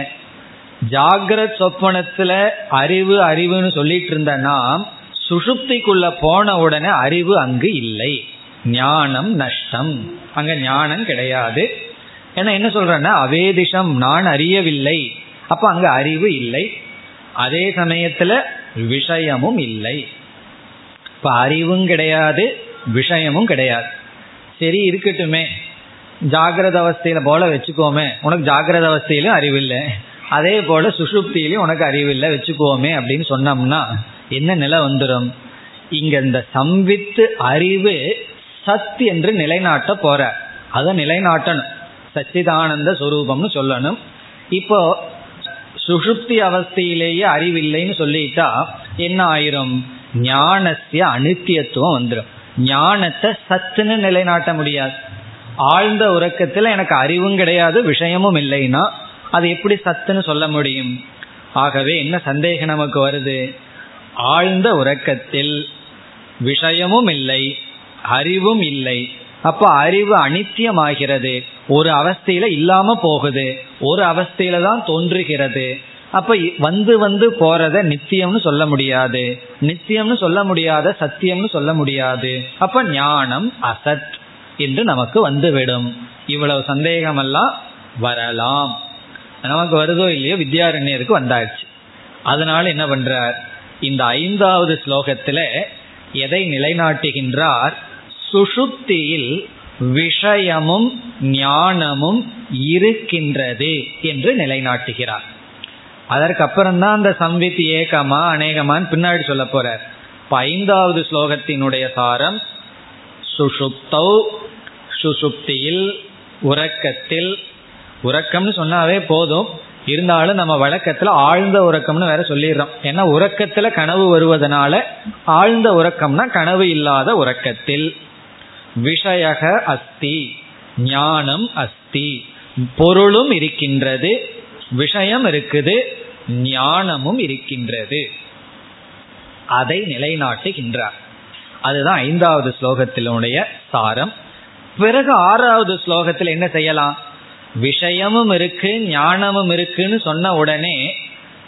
ஜாகிரத் சொப்பனத்துல அறிவு அறிவுன்னு சொல்லிட்டு இருந்த நாம் சுஷுப்திக்குள்ள போன உடனே அறிவு அங்கு இல்லை. ஞானம் நஷ்டம். அங்க ஞானம் கிடையாது. ஏன்னா என்ன சொல்றேன்னா அவேதிஷம் நான் அறியவில்லை. அப்ப அங்க அறிவு இல்லை. அதே சமயத்துல விஷயமும் இல்லை. இப்ப அறிவும் கிடையாது. விஷயமும் கிடையாது. சரி இருக்கட்டுமே. ஜாகிரத அவஸ்தையில போல வச்சுக்கோமே. உனக்கு ஜாகிரத அவஸ்தையிலும் அறிவில்லை. அதே போல சுசுப்தியிலும் உனக்கு அறிவில்லை. வச்சுக்கோமே அப்படின்னு சொன்னோம்னா என்ன நிலை வந்துடும் இங்க இந்த சம்வித்து அறிவு சத் என்று நிலைநாட்ட போற. அதை நிலைநாட்டணும். சச்சிதானந்த சுரூபம்னு சொல்லணும். இப்போ சுஷுப்தி அவஸ்தையிலேயே அறிவில்லைன்னு சொல்லிட்டா என்ன ஆயிரும்? ஞானசிய அனித்தியத்துவம் வந்துடும் ஞானத்தை சத்துன்னு நிலைநாட்ட முடியாது. ஆழ்ந்த உறக்கத்தில் எனக்கு அறிவும் கிடையாது விஷயமும் இல்லைன்னா அது எப்படி சத்துன்னு சொல்ல முடியும்? ஆகவே என்ன சந்தேகம் நமக்கு வருது? ஆழ்ந்த உறக்கத்தில் விஷயமும் இல்லை அறிவும் இல்லை. அப்ப அறிவு அனித்தியமாகிறது. ஒரு அவஸ்தையில இல்லாம போகுது. ஒரு அவஸ்தையில தான் தோன்றுகிறது. அப்ப வந்து வந்து போறத நித்தியம்னு சொல்ல முடியாது. நித்தியம்னு சொல்ல முடியாத சத்தியம்னு சொல்ல முடியாது. அப்ப ஞானம் அசத் என்று நமக்கு வந்துவிடும். இவ்வளவு சந்தேகமெல்லாம் வரலாம். நமக்கு வருதோ இல்லையோ வித்யாரண்யருக்கு வந்தாச்சு. அதனால என்ன பண்றார்? இந்த ஐந்தாவது ஸ்லோகத்துல எதை நிலைநாட்டுகின்றார்? சுஷுப்தியில் விஷயமும் ஞானமும் இருக்கின்றது என்று நிலைநாட்டுகிறார். அதற்கப்புறம்தான் அந்த சம்வித் ஏகமா அநேகமான்னு பின்னாடி சொல்ல போறார். இப்ப ஐந்தாவது ஸ்லோகத்தினுடைய சாரம் சுஷுப்தௌ சுஷுப்தியில் உறக்கத்தில் உறக்கம்னு சொன்னாவே போதும் இருந்தாலும் நம்ம வழக்கத்துல ஆழ்ந்த உறக்கம்னு வேற சொல்லிடுறோம். ஏன்னா உறக்கத்துல கனவு வருவதனால ஆழ்ந்த உறக்கம்னா கனவு இல்லாத உறக்கத்தில். விஷயக அஸ்தி ஞானம் அஸ்தி பொருளும் இருக்கின்றது விஷயம் இருக்குது ஞானமும் இருக்கின்றது. அதை நிலைநாட்டுகின்றார். அதுதான் ஐந்தாவது ஸ்லோகத்தினுடைய சாரம். பிறகு ஆறாவது ஸ்லோகத்தில் என்ன செய்யலாம்? விஷயமும் இருக்கு ஞானமும் இருக்குன்னு சொன்ன உடனே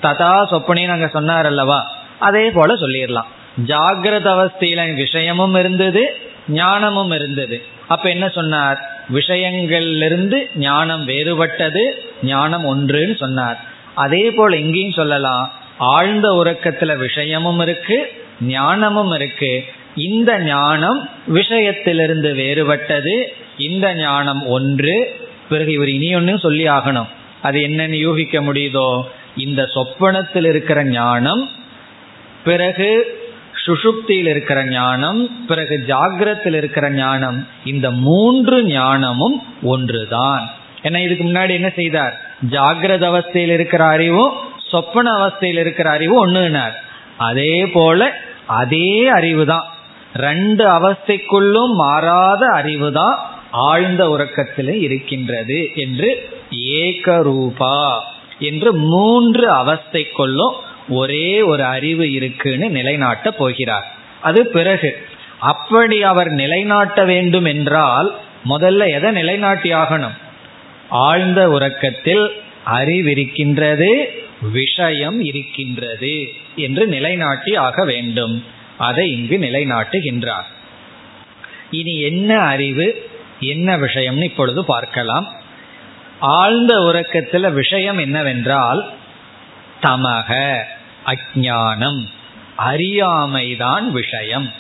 ததா சொப்பனேன்னு அங்க சொன்னார் அல்லவா? அதே போல சொல்லிடலாம். ஜாகிரத அவஸ்தையில விஷயமும் இருந்தது ஞானமும் இருந்தது. அப்ப என்ன சொன்னார்? விஷயங்களிலிருந்து ஞானம் வேறுபட்டது ஞானம் ஒன்றுன்னு சொன்னார். அதே போல் இங்கேயும் சொல்லலாம் ஆழ்ந்த உறக்கத்துல விஷயமும் இருக்கு ஞானமும் இருக்கு. இந்த ஞானம் விஷயத்திலிருந்து வேறுபட்டது இந்த ஞானம் ஒன்று. பிறகு இவர் இனி ஒன்னும் சொல்லி ஆகணும். அது என்னன்னு யூகிக்க முடியுதோ? இந்த சொப்பனத்தில் இருக்கிற ஞானம் பிறகு சுஷுப்தியில் இருக்கிற ஞானம் பிறகு ஜாகிரத்தில் இருக்கிற ஞானம் இந்த மூன்று ஞானமும் ஒன்றுதான். ஏன்னா இதுக்கு முன்னாடி என்ன செய்தார்? ஜாகிரத அவஸ்தையில் இருக்கிற அறிவும் சொப்பன அவஸ்தையில் இருக்கிற அறிவும் ஒண்ணுனார். அதே போல அதே அறிவு தான் ரெண்டு அவஸ்தைக்குள்ளும் மாறாத அறிவு தான் ஆழ்ந்த உறக்கத்தில் இருக்கின்றது என்று ஏகரூபா என்று மூன்று அவஸ்தைக்குள்ளும் ஒரே ஒரு அறிவு இருக்குன்னு நிலைநாட்ட போகிறார். அது பிறகு அப்படி அவர் நிலைநாட்ட வேண்டும் என்றால் முதல்ல எதை நிலைநாட்டி ஆகணும்? ஆழ்ந்த உறக்கத்தில் அறிவிருக்கின்றது விஷயம் இருக்கின்றது என்று நிலைநாட்டி ஆக வேண்டும். அதை இங்கு நிலைநாட்டுகின்றார். இனி என்ன அறிவு என்ன விஷயம்னு இப்பொழுது பார்க்கலாம். ஆழ்ந்த உறக்கத்தில் விஷயம் என்னவென்றால் தமக. அஜானம் அறியாமைதான் விஷயம்.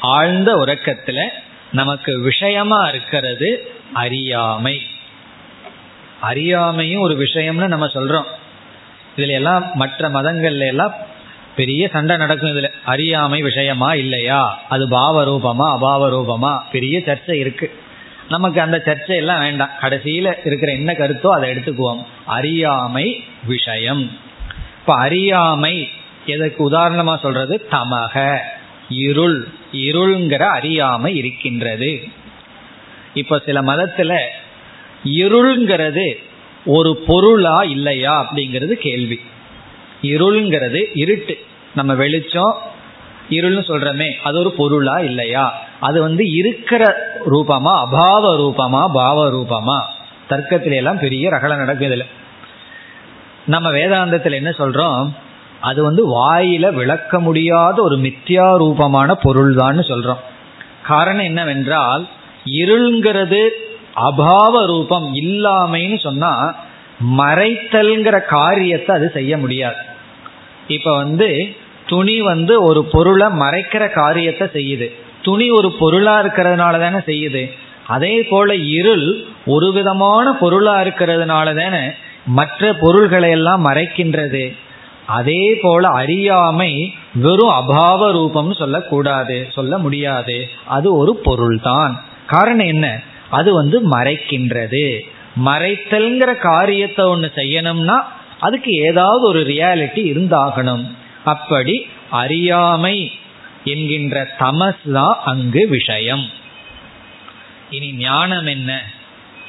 ஆழ்ந்த உறக்கத்துல நமக்கு விஷயமா இருக்கிறது அறியாமை. அறியாமையும் ஒரு விஷயம்னு நம்ம சொல்றோம். இதுல எல்லாம் மற்ற மதங்கள்ல எல்லாம் பெரிய சண்டை நடக்கும் இதுல. அறியாமை விஷயமா இல்லையா? அது பாவ ரூபமா அபாவ ரூபமா பெரிய சர்ச்சை இருக்கு. நமக்கு அந்த சர்ச்சை எல்லாம் வேண்டாம். கடைசியில இருக்கிற என்ன கருத்தோ அதை எடுத்துக்குவோம். அறியாமை விஷயம். இப்ப அறியாமை எதற்கு உதாரணமா சொல்றது? தமக. இருள். இருள்ங்கிற அறியாமை இருக்கின்றது. இப்ப சில மதத்துல இருள்ங்கிறது ஒரு பொருளா இல்லையா அப்படிங்கிறது கேள்வி. இருள்ங்கிறது இருட்டு. நம்ம வெளிச்சம் இருள்னு சொல்றமே அது ஒரு பொருளா இல்லையா? அது வந்து இருக்கிற ரூபமா அபாவ ரூபமா பாவ ரூபமா? தர்க்கத்தில எல்லாம் பெரிய ரகல இல்லை நம்ம வேதாந்தத்தில் என்ன சொல்றோம்? அது வந்து வாயில விளக்க முடியாத ஒரு மித்யா ரூபமான பொருள் தான் சொல்றோம். காரணம் என்னவென்றால் இருள்ங்கிறது அபாவ ரூபம் இல்லாமைன்னு சொன்னா மறைத்தல்ங்கிற காரியத்தை அது செய்ய முடியாது. இப்ப வந்து துணி வந்து ஒரு பொருளை மறைக்கிற காரியத்தை செய்யுது. துணி ஒரு பொருளா இருக்கிறதுனால தானே செய்யுது. அதே போல இருள் ஒரு விதமான பொருளா இருக்கிறதுனால தானே மற்ற பொருள்களை எல்லாம் மறைக்கின்றது. அதே போல அறியாமை வெறும் அபாவ ரூபம்னு சொல்லக்கூடாது சொல்ல முடியாது. அது ஒரு பொருள்தான். காரணம் என்ன? அது வந்து மறைக்கின்றது. மறைத்தல்ங்கிற காரியத்தை ஒன்று செய்யணும்னா அதுக்கு ஏதாவது ஒரு ரியாலிட்டி இருந்தாகணும். அப்படி அறியாமை என்கின்ற தமஸ் தான் அங்கு விஷயம். இனி ஞானம் என்ன?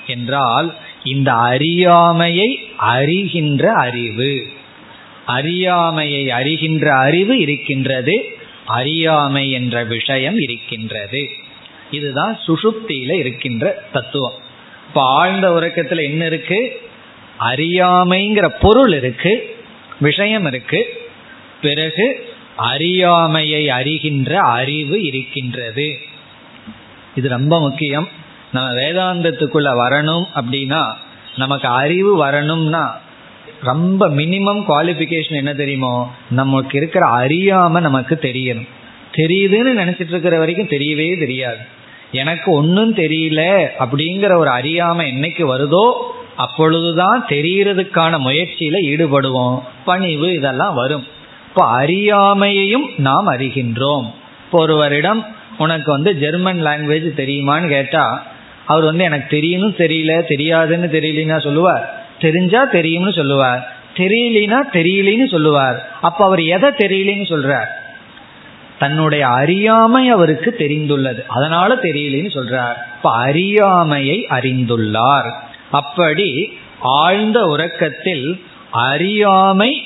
என்றால் இந்த அறியாமையை அறிகின்ற அறிவு. அறியாமையை அறிகின்ற அறிவு இருக்கின்றது அறியாமை என்ற விஷயம் இருக்கின்றது. இதுதான் சுசுப்தியில இருக்கின்ற தத்துவம். இப்ப ஆழ்ந்த உறக்கத்துல என்ன இருக்கு? அறியாமைங்கிற பொருள் இருக்கு விஷயம் இருக்கு. பிறகு அறியாமையை அறிகின்ற அறிவு இருக்கின்றது. இது ரொம்ப முக்கியம். நம்ம வேதாந்தத்துக்குள்ள வரணும் அப்படின்னா நமக்கு அறிவு வரணும்னா ரொம்ப மினிமம் குவாலிஃபிகேஷன் என்ன தெரியுமோ நமக்கு இருக்கிற அறியாம நமக்கு தெரியணும். தெரியுதுன்னு நினைச்சிட்டு இருக்கிற வரைக்கும் தெரியவே தெரியாது. எனக்கு ஒன்றும் தெரியல அப்படிங்கிற ஒரு அறியாம என்னைக்கு வருதோ அப்பொழுதுதான் தெரியறதுக்கான முயற்சியில ஈடுபடுவோம். பணிவு இதெல்லாம் வரும். இப்போ அறியாமையையும் நாம் அறிகின்றோம். இப்போ ஒருவரிடம் உனக்கு வந்து ஜெர்மன் லாங்குவேஜ் தெரியுமான்னு கேட்டா அவர் வந்து எனக்கு தெரியும்னு தெரியல தெரியாதுன்னு தெரியலன்னா சொல்லுவார். தெரிஞ்சா தெரியும்னு சொல்லுவார். தெரியலனா தெரியலன்னு சொல்லுவார். அப்ப அவர் எதை தெரியலன்னு சொல்றார்? தன்னுடைய அறியாமை அவருக்கு தெரிந்துள்ளது. அதனால தெரியலன்னு சொல்றார். இப்ப அறியாமையை அறிந்துள்ளார். அப்படி ஆழ்ந்த உறக்கத்தில் அறியாமை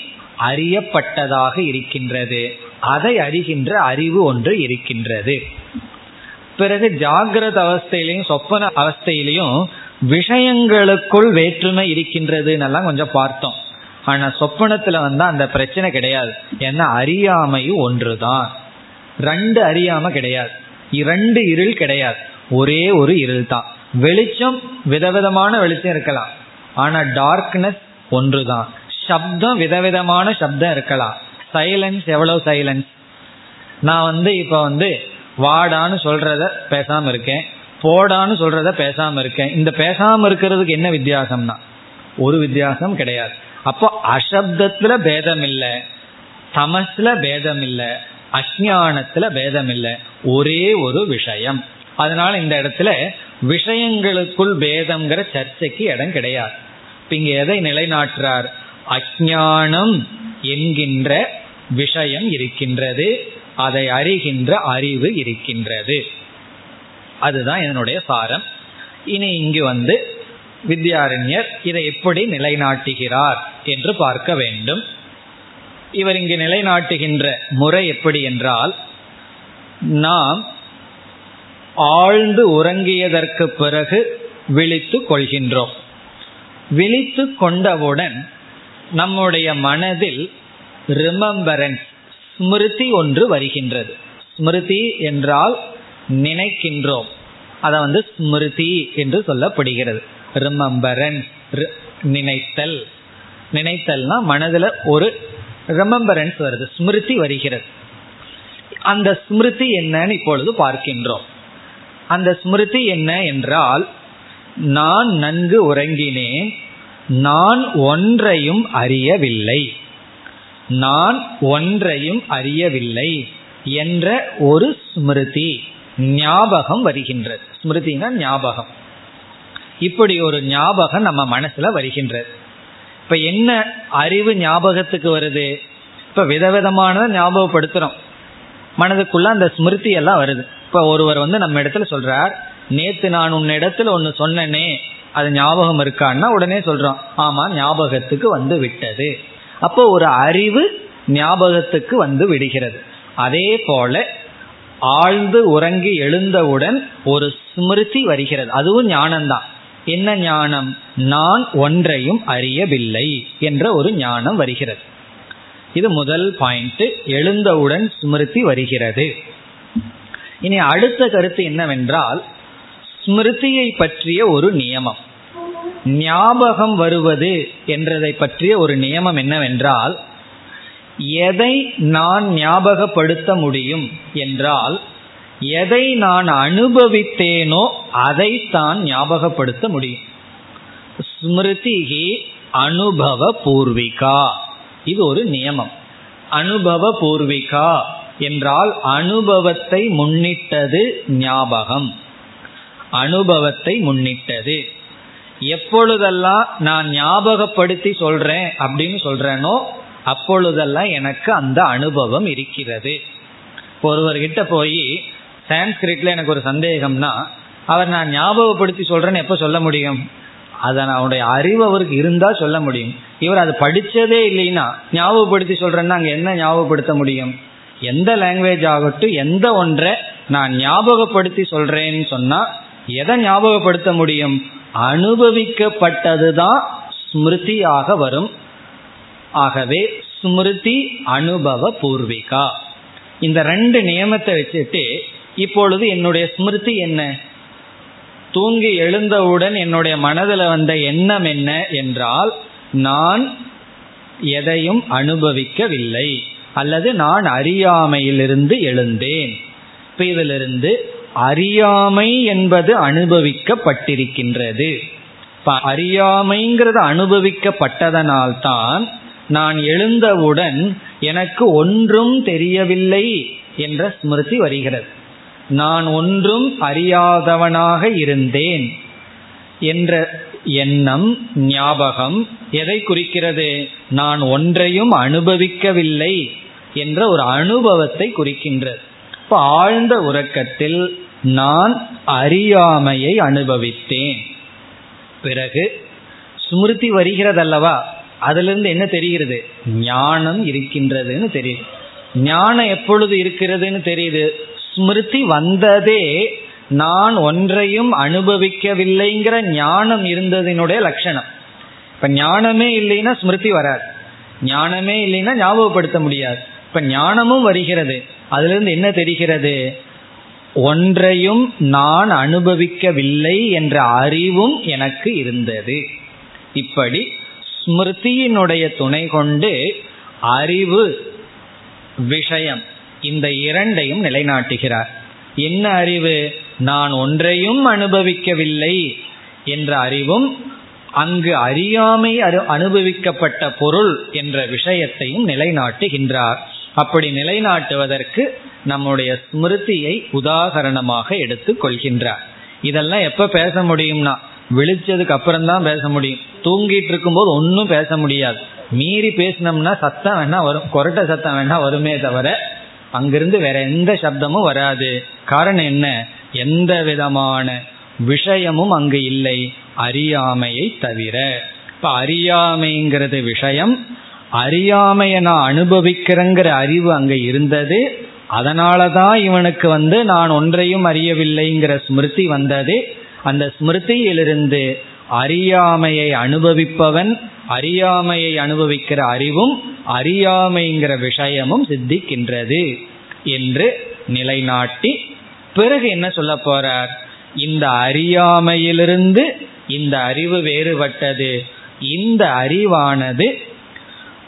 அறியப்பட்டதாக இருக்கின்றது. அதை அறிகின்ற அறிவு ஒன்று இருக்கின்றது. பிறகு ஜாகிரத அவஸ்தையிலையும் சொப்பன அவஸ்தையிலையும் விஷயங்களுக்குள் வேற்றுமை இருக்கின்றதுன்னெல்லாம் கொஞ்சம் பார்த்தோம். ஆனா சொப்பனத்துல வந்தா அந்த பிரச்சனை கிடையாது. ஏன்னா அறியாமையும் ஒன்றுதான். ரெண்டு அறியாம கிடையாது. இரண்டு இருள் கிடையாது. ஒரே ஒரு இருள் தான் வெளிச்சம் விதவிதமான வெளிச்சம் இருக்கலாம். ஆனா டார்க்னஸ் ஒன்றுதான். சப்தம் விதவிதமான சப்தம் இருக்கலாம். சைலன்ஸ் எவ்வளவு சைலன்ஸ் நான் வந்து இப்ப வந்து வாடான்னு சொல்றத பேசாம இருக்கேன் போடான்னு சொல்றத பேசாம இருக்கேன். இந்த பேசாம இருக்கிறதுக்கு என்ன வித்தியாசம்னா ஒரு வித்தியாசம் கிடையாது. அப்போ அசப்தத்துல பேதம் இல்லை தமஸ்ல பேதம் இல்லை அஜானத்துல பேதம் இல்லை ஒரே ஒரு விஷயம். அதனால இந்த இடத்துல விஷயங்களுக்குள் பேதம்ங்கிற சர்ச்சைக்கு இடம் கிடையாது. இங்க எதை நிலைநாட்டுறார்? அஜானம் என்கின்ற விஷயம் இருக்கின்றது. அதை அறிகின்ற அறிவு இருக்கின்றது. அதுதான் என்னுடைய சாரம். இனி இங்கு வந்து வித்யாரண்யர் இதை எப்படி நிலைநாட்டுகிறார் என்று பார்க்க வேண்டும். இவர் இங்கு நிலைநாட்டுகின்ற முறை எப்படி என்றால் நாம் ஆழ்ந்து உறங்கியதற்கு பிறகு விழித்து கொள்கின்றோம். விழித்து கொண்டவுடன் நம்முடைய மனதில் ரிமம்பரன்ஸ் ஸ்மிருதி ஒன்று வருகின்றது. ஸ்மிருதி என்றால் நினைக்கின்றோம். அதை வந்து ஸ்மிருதி என்று சொல்லப்படுகிறது. ரிமம்பரன்ஸ் நினைத்தல். நினைத்தல்னா மனதில் ஒரு ரிமம்பரன்ஸ் வருது. ஸ்மிருதி வருகிறது. அந்த ஸ்மிருதி என்னன்னு இப்பொழுது பார்க்கின்றோம். அந்த ஸ்மிருதி என்ன என்றால் நான் நன்கு உறங்கினேன் நான் ஒன்றையும் அறியவில்லை. நான் ஒன்றையும் அறியவில்லை என்ற ஒரு ஸ்மிருதி ஞாபகம் வருகின்றது. ஸ்மிருதினா ஞாபகம். இப்படி ஒரு ஞாபகம் நம்ம மனசுல வருகின்றது. இப்ப என்ன அறிவு ஞாபகத்துக்கு வருது? இப்ப விதவிதமானதை ஞாபகப்படுத்துறோம். மனதுக்குள்ள அந்த ஸ்மிருதி எல்லாம் வருது. இப்ப ஒருவர் வந்து நம்ம இடத்துல சொல்றார் நேத்து நான் உன் இடத்துல ஒன்னு சொன்னனே அது ஞாபகம் இருக்கான்னா உடனே சொல்றோம். ஆமா ஞாபகத்துக்கு வந்து விட்டது. அப்போ ஒரு அறிவு ஞாபகத்துக்கு வந்து விடுகிறது. அதே போல ஆழ்ந்து உறங்கி எழுந்தவுடன் ஒரு ஸ்மிருதி வருகிறது. அதுவும் ஞானம்தான். என்ன ஞானம்? நான் ஒன்றையும் அறியவில்லை என்ற ஒரு ஞானம் வருகிறது. இது முதல் பாயிண்ட் எழுந்தவுடன் ஸ்மிருதி வருகிறது. இனி அடுத்த கருத்து என்னவென்றால் ஸ்மிருதியை பற்றிய ஒரு நியமம். ஞாபகம் வருவது என்றதை பற்றிய ஒரு நியமம் என்னவென்றால் எதை நான் ஞாபகப்படுத்த முடியும் என்றால் எதை நான் அனுபவித்தேனோ அதைத்தான் ஞாபகப்படுத்த முடியும். ஸ்மிருதிகி அனுபவ பூர்விகா இது ஒரு நியமம். அனுபவ பூர்விகா என்றால் அனுபவத்தை முன்னிட்டது ஞாபகம். அனுபவத்தை முன்னிட்டது. எப்பொழுதெல்லாம் நான் ஞாபகப்படுத்தி சொல்றேன் அப்படின்னு சொல்றேனோ அப்பொழுதெல்லாம் எனக்கு அந்த அனுபவம் இருக்கிறது. ஒருவர்கிட்ட போய் சான்ஸ்கிரிட்ல எனக்கு ஒரு சந்தேகம்னா அவர் நான் ஞாபகப்படுத்தி சொல்றேன்னு எப்ப சொல்ல முடியும்? அதன் அவனுடைய அறிவு அவருக்கு இருந்தா சொல்ல முடியும். இவர் அது படிச்சதே இல்லைன்னா ஞாபகப்படுத்தி சொல்றேன்னா அங்க என்ன ஞாபகப்படுத்த முடியும்? எந்த லாங்குவேஜ் ஆகட்டும் எந்த ஒன்றை நான் ஞாபகப்படுத்தி சொல்றேன்னு சொன்னா எதை ஞாபகப்படுத்த முடியும்? அனுபவிக்கப்பட்டதுதான் ஸ்மிருதியாக வரும். ஆகவே ஸ்மிருதி அனுபவ பூர்விகா இந்த ரெண்டு நியமத்தை வச்சுட்டு இப்பொழுது என்னுடைய ஸ்மிருதி என்ன? தூங்கி எழுந்தவுடன் என்னுடைய மனதில் வந்த எண்ணம் என்ன என்றால் நான் எதையும் அனுபவிக்கவில்லை. அல்லது நான் அறியாமையிலிருந்து எழுந்தேன். இப்ப இதிலிருந்து அறியாமை என்பது அனுபவிக்கப்பட்டிருக்கின்றது. அறியாமைங்கிறது அனுபவிக்கப்பட்டதனால்தான் நான் எழுந்தவுடன் எனக்கு ஒன்றும் தெரியவில்லை என்ற ஸ்மிருதி வருகிறது. நான் ஒன்றும் அறியாதவனாக இருந்தேன் என்ற எண்ணம் ஞாபகம் எதை குறிக்கிறது? நான் ஒன்றையும் அனுபவிக்கவில்லை என்ற ஒரு அனுபவத்தை குறிக்கின்றது. இப்போ ஆழ்ந்த உறக்கத்தில் நான் அறியாமையை அனுபவித்தேன். பிறகு ஸ்மிருதி வருகிறதல்லவா? அதுல இருந்து என்ன தெரிகிறது? ஞானம் இருக்கின்றதுன்னு தெரியுது. ஞானம் எப்பொழுது இருக்கிறதுன்னு தெரியுது? ஸ்மிருதி வந்ததே நான் ஒன்றையும் அனுபவிக்கவில்லைங்கிற ஞானம் இருந்ததினுடைய லட்சணம். இப்ப ஞானமே இல்லைன்னா ஸ்மிருதி வராது. ஞானமே இல்லைன்னா ஞாபகப்படுத்த முடியாது. இப்ப ஞானமும் வருகிறது. அதுல இருந்து என்ன தெரிகிறது? ஒன்றையும் நான் அனுபவிக்கவில்லை என்ற அறிவும் எனக்கு இருந்தது. இப்படி ஸ்மிருதியினுடைய துணை கொண்டு அறிவு விஷயம் இந்த இரண்டையும் நிலைநாட்டுகிறார். என்ன அறிவு? நான் ஒன்றையும் அனுபவிக்கவில்லை என்ற அறிவும் அங்கு அறியாமை அனுபவிக்கப்பட்ட பொருள் என்ற விஷயத்தையும் நிலைநாட்டுகின்றார். அப்படி நிலைநாட்டுவதற்கு நம்முடைய ஸ்மிருதியை உதாகரணமாக எடுத்து கொள்கின்றார். இதெல்லாம் எப்ப பேச முடியும்னா விழிச்சதுக்கு அப்புறம் தான் பேச முடியும். தூங்கிட்டு இருக்கும்போது ஒன்றும் பேச முடியாது. மீறி பேசினோம்னா சத்தம் வேணா வரும். கொரட்ட சத்தம் வேணா வருமே தவிர அங்கிருந்து வேற எந்த சப்தமும் வராது. காரணம் என்ன? எந்த விதமான விஷயமும் அங்கு இல்லை. அறியாமையை தவிர. இப்ப அறியாமைங்கிறது விஷயம். அறியாமையை நான் அனுபவிக்கிறேங்கிற அறிவு அங்க இருந்தது. அதனாலதான் இவனுக்கு வந்து நான் ஒன்றையும் அறியவில்லைங்கிற ஸ்மிருதி வந்தது. அந்த ஸ்மிருதியிலிருந்து அறியாமையை அனுபவிப்பவன் அறியாமையை அனுபவிக்கிற அறிவும் அறியாமைங்கிற விஷயமும் சித்திக்கின்றது என்று நிலைநாட்டி பிறகு என்ன சொல்ல போறார்? இந்த அறியாமையிலிருந்து இந்த அறிவு வேறுபட்டது. இந்த அறிவானது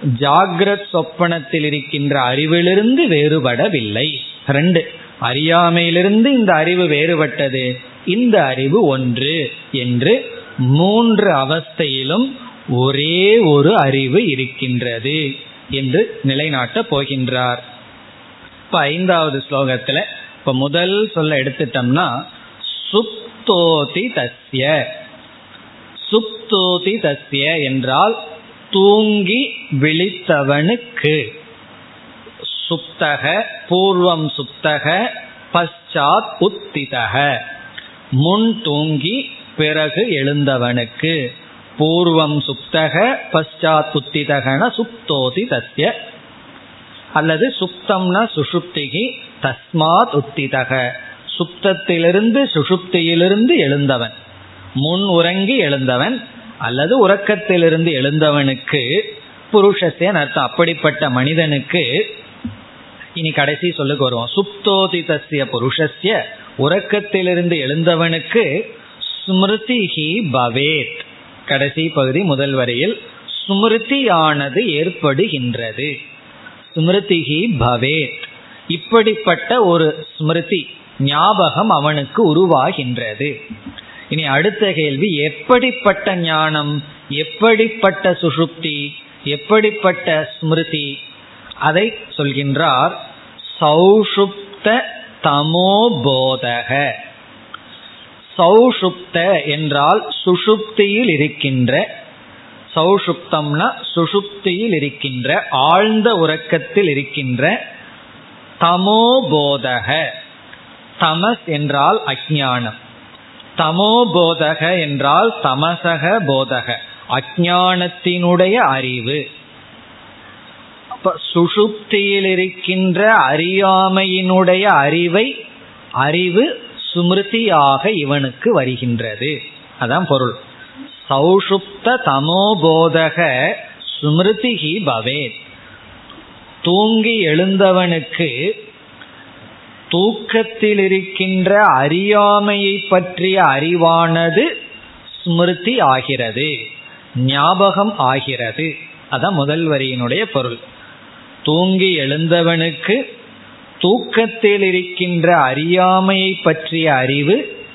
ஜாகிரத் சொப்பனத்தில் இருக்கின்ற அறிவிலிருந்து வேறுபடவில்லை. ரெண்டு அறியாமையிலிருந்து இந்த அறிவு வேறுபட்டது. இந்த அறிவு ஒன்று என்று மூன்று அவஸ்தையிலும் ஒரே ஒரு அறிவு இருக்கின்றது என்று நிலைநாட்டப் போகின்றார். இப்ப ஐந்தாவது ஸ்லோகத்துல இப்ப முதல் சொல்ல எடுத்துட்டோம்னா சுப்தோதி தஸ்ய சுப்தோதி தஸ்ய என்றால் தூங்கி விழித்தவனுக்கு சுப்தக பூர்வம் சுப்தக பஷாத் உத்திதக. முன் தூங்கி பிறகு எழுந்தவனுக்கு பூர்வம் சுப்தக பஷாத் உத்திதகன சுப்தோதி தஸ்ய. அல்லது சுப்தம்னா சுஷுப்திகி தஸ்மாத் உத்திதக. சுப்தத்திலிருந்து சுஷுப்தியிலிருந்து எழுந்தவன். முன் உறங்கி எழுந்தவன். அல்லது உறக்கத்திலிருந்து எழுந்தவனுக்கு புருஷத்தேன் அர்த்தம்? அப்படிப்பட்ட மனிதனுக்கு இனி கடைசி சொல்லுக்கு வருவோம். சுப்தோதிதசிய புருஷஸ்ய உறக்கத்திலிருந்து எழுந்தவனுக்கு ஸ்மிருதிஹி பவேத். கடைசி பகுதி முதல் வரையில் ஸ்மிருதியானது ஏற்படுகின்றது. ஸ்மிருதிஹி பவேத். இப்படிப்பட்ட ஒரு ஸ்மிருதி ஞாபகம் அவனுக்கு உருவாகின்றது. இனி அடுத்த கேள்வி எப்படிப்பட்ட ஞானம் எப்படிப்பட்ட சுஷுப்தி எப்படிப்பட்ட ஸ்மிருதி? அதை சொல்கின்றார் சௌஷுப்த தமோபோதக. சௌஷுப்த என்றால் சுஷுப்தியில் இருக்கின்ற சௌஷுப்தம்னா சுஷுப்தியில் இருக்கின்ற ஆழ்ந்த உறக்கத்தில் இருக்கின்ற தமோபோதக. தமஸ் என்றால் அஜானம் தமோபோதக என்றால் தமசக போதக அஜானத்தினுடைய அறிவு. அப்ப சுஷுப்தியில் இருக்கின்ற அறியாமையினுடைய அறிவை அறிவு சுமிருதியாக இவனுக்கு வருகின்றது. அதான் பொருள். சௌஷுப்த தமோபோதக சுமிருதிகி பவேத். தூங்கி எழுந்தவனுக்கு தூக்கத்தில் இருக்கின்ற அறியாமையை பற்றிய அறிவானது ஸ்மிருதி ஆகிறது ஞாபகம் ஆகிறது. அதான் முதல் வரியினுடைய பொருள். தூங்கி எழுந்தவனுக்கு தூக்கத்தில் இருக்கின்ற அறியாமையை பற்றிய அறிவு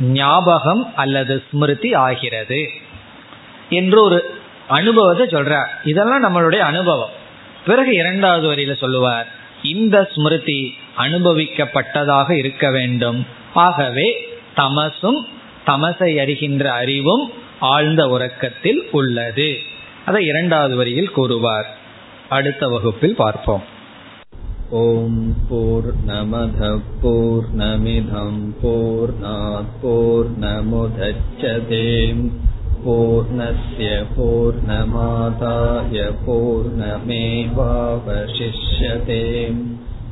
ஞாபகம் அல்லது ஸ்மிருதி ஆகிறது என்று ஒரு அனுபவத்தை சொல்றார். இதெல்லாம் நம்மளுடைய அனுபவம். பிறகு இரண்டாவது வரியில சொல்லுவார் இந்த ஸ்மிருதி அனுபவிக்கப்பட்டதாக இருக்க வேண்டும். ஆகவே தமசும் தமசை அறிகின்ற அறிவும் ஆழ்ந்த உறக்கத்தில் உள்ளது. அதை இரண்டாவது வரியில் கூறுவார். அடுத்த வகுப்பில் பார்ப்போம். ஓம் போர் நமத போர் நமிதம் போர் போர் நமுதச்சதேம் பூர்ணய பூர்ணமாதாய பூர்ணமேவாவசிஷ்யதேம்.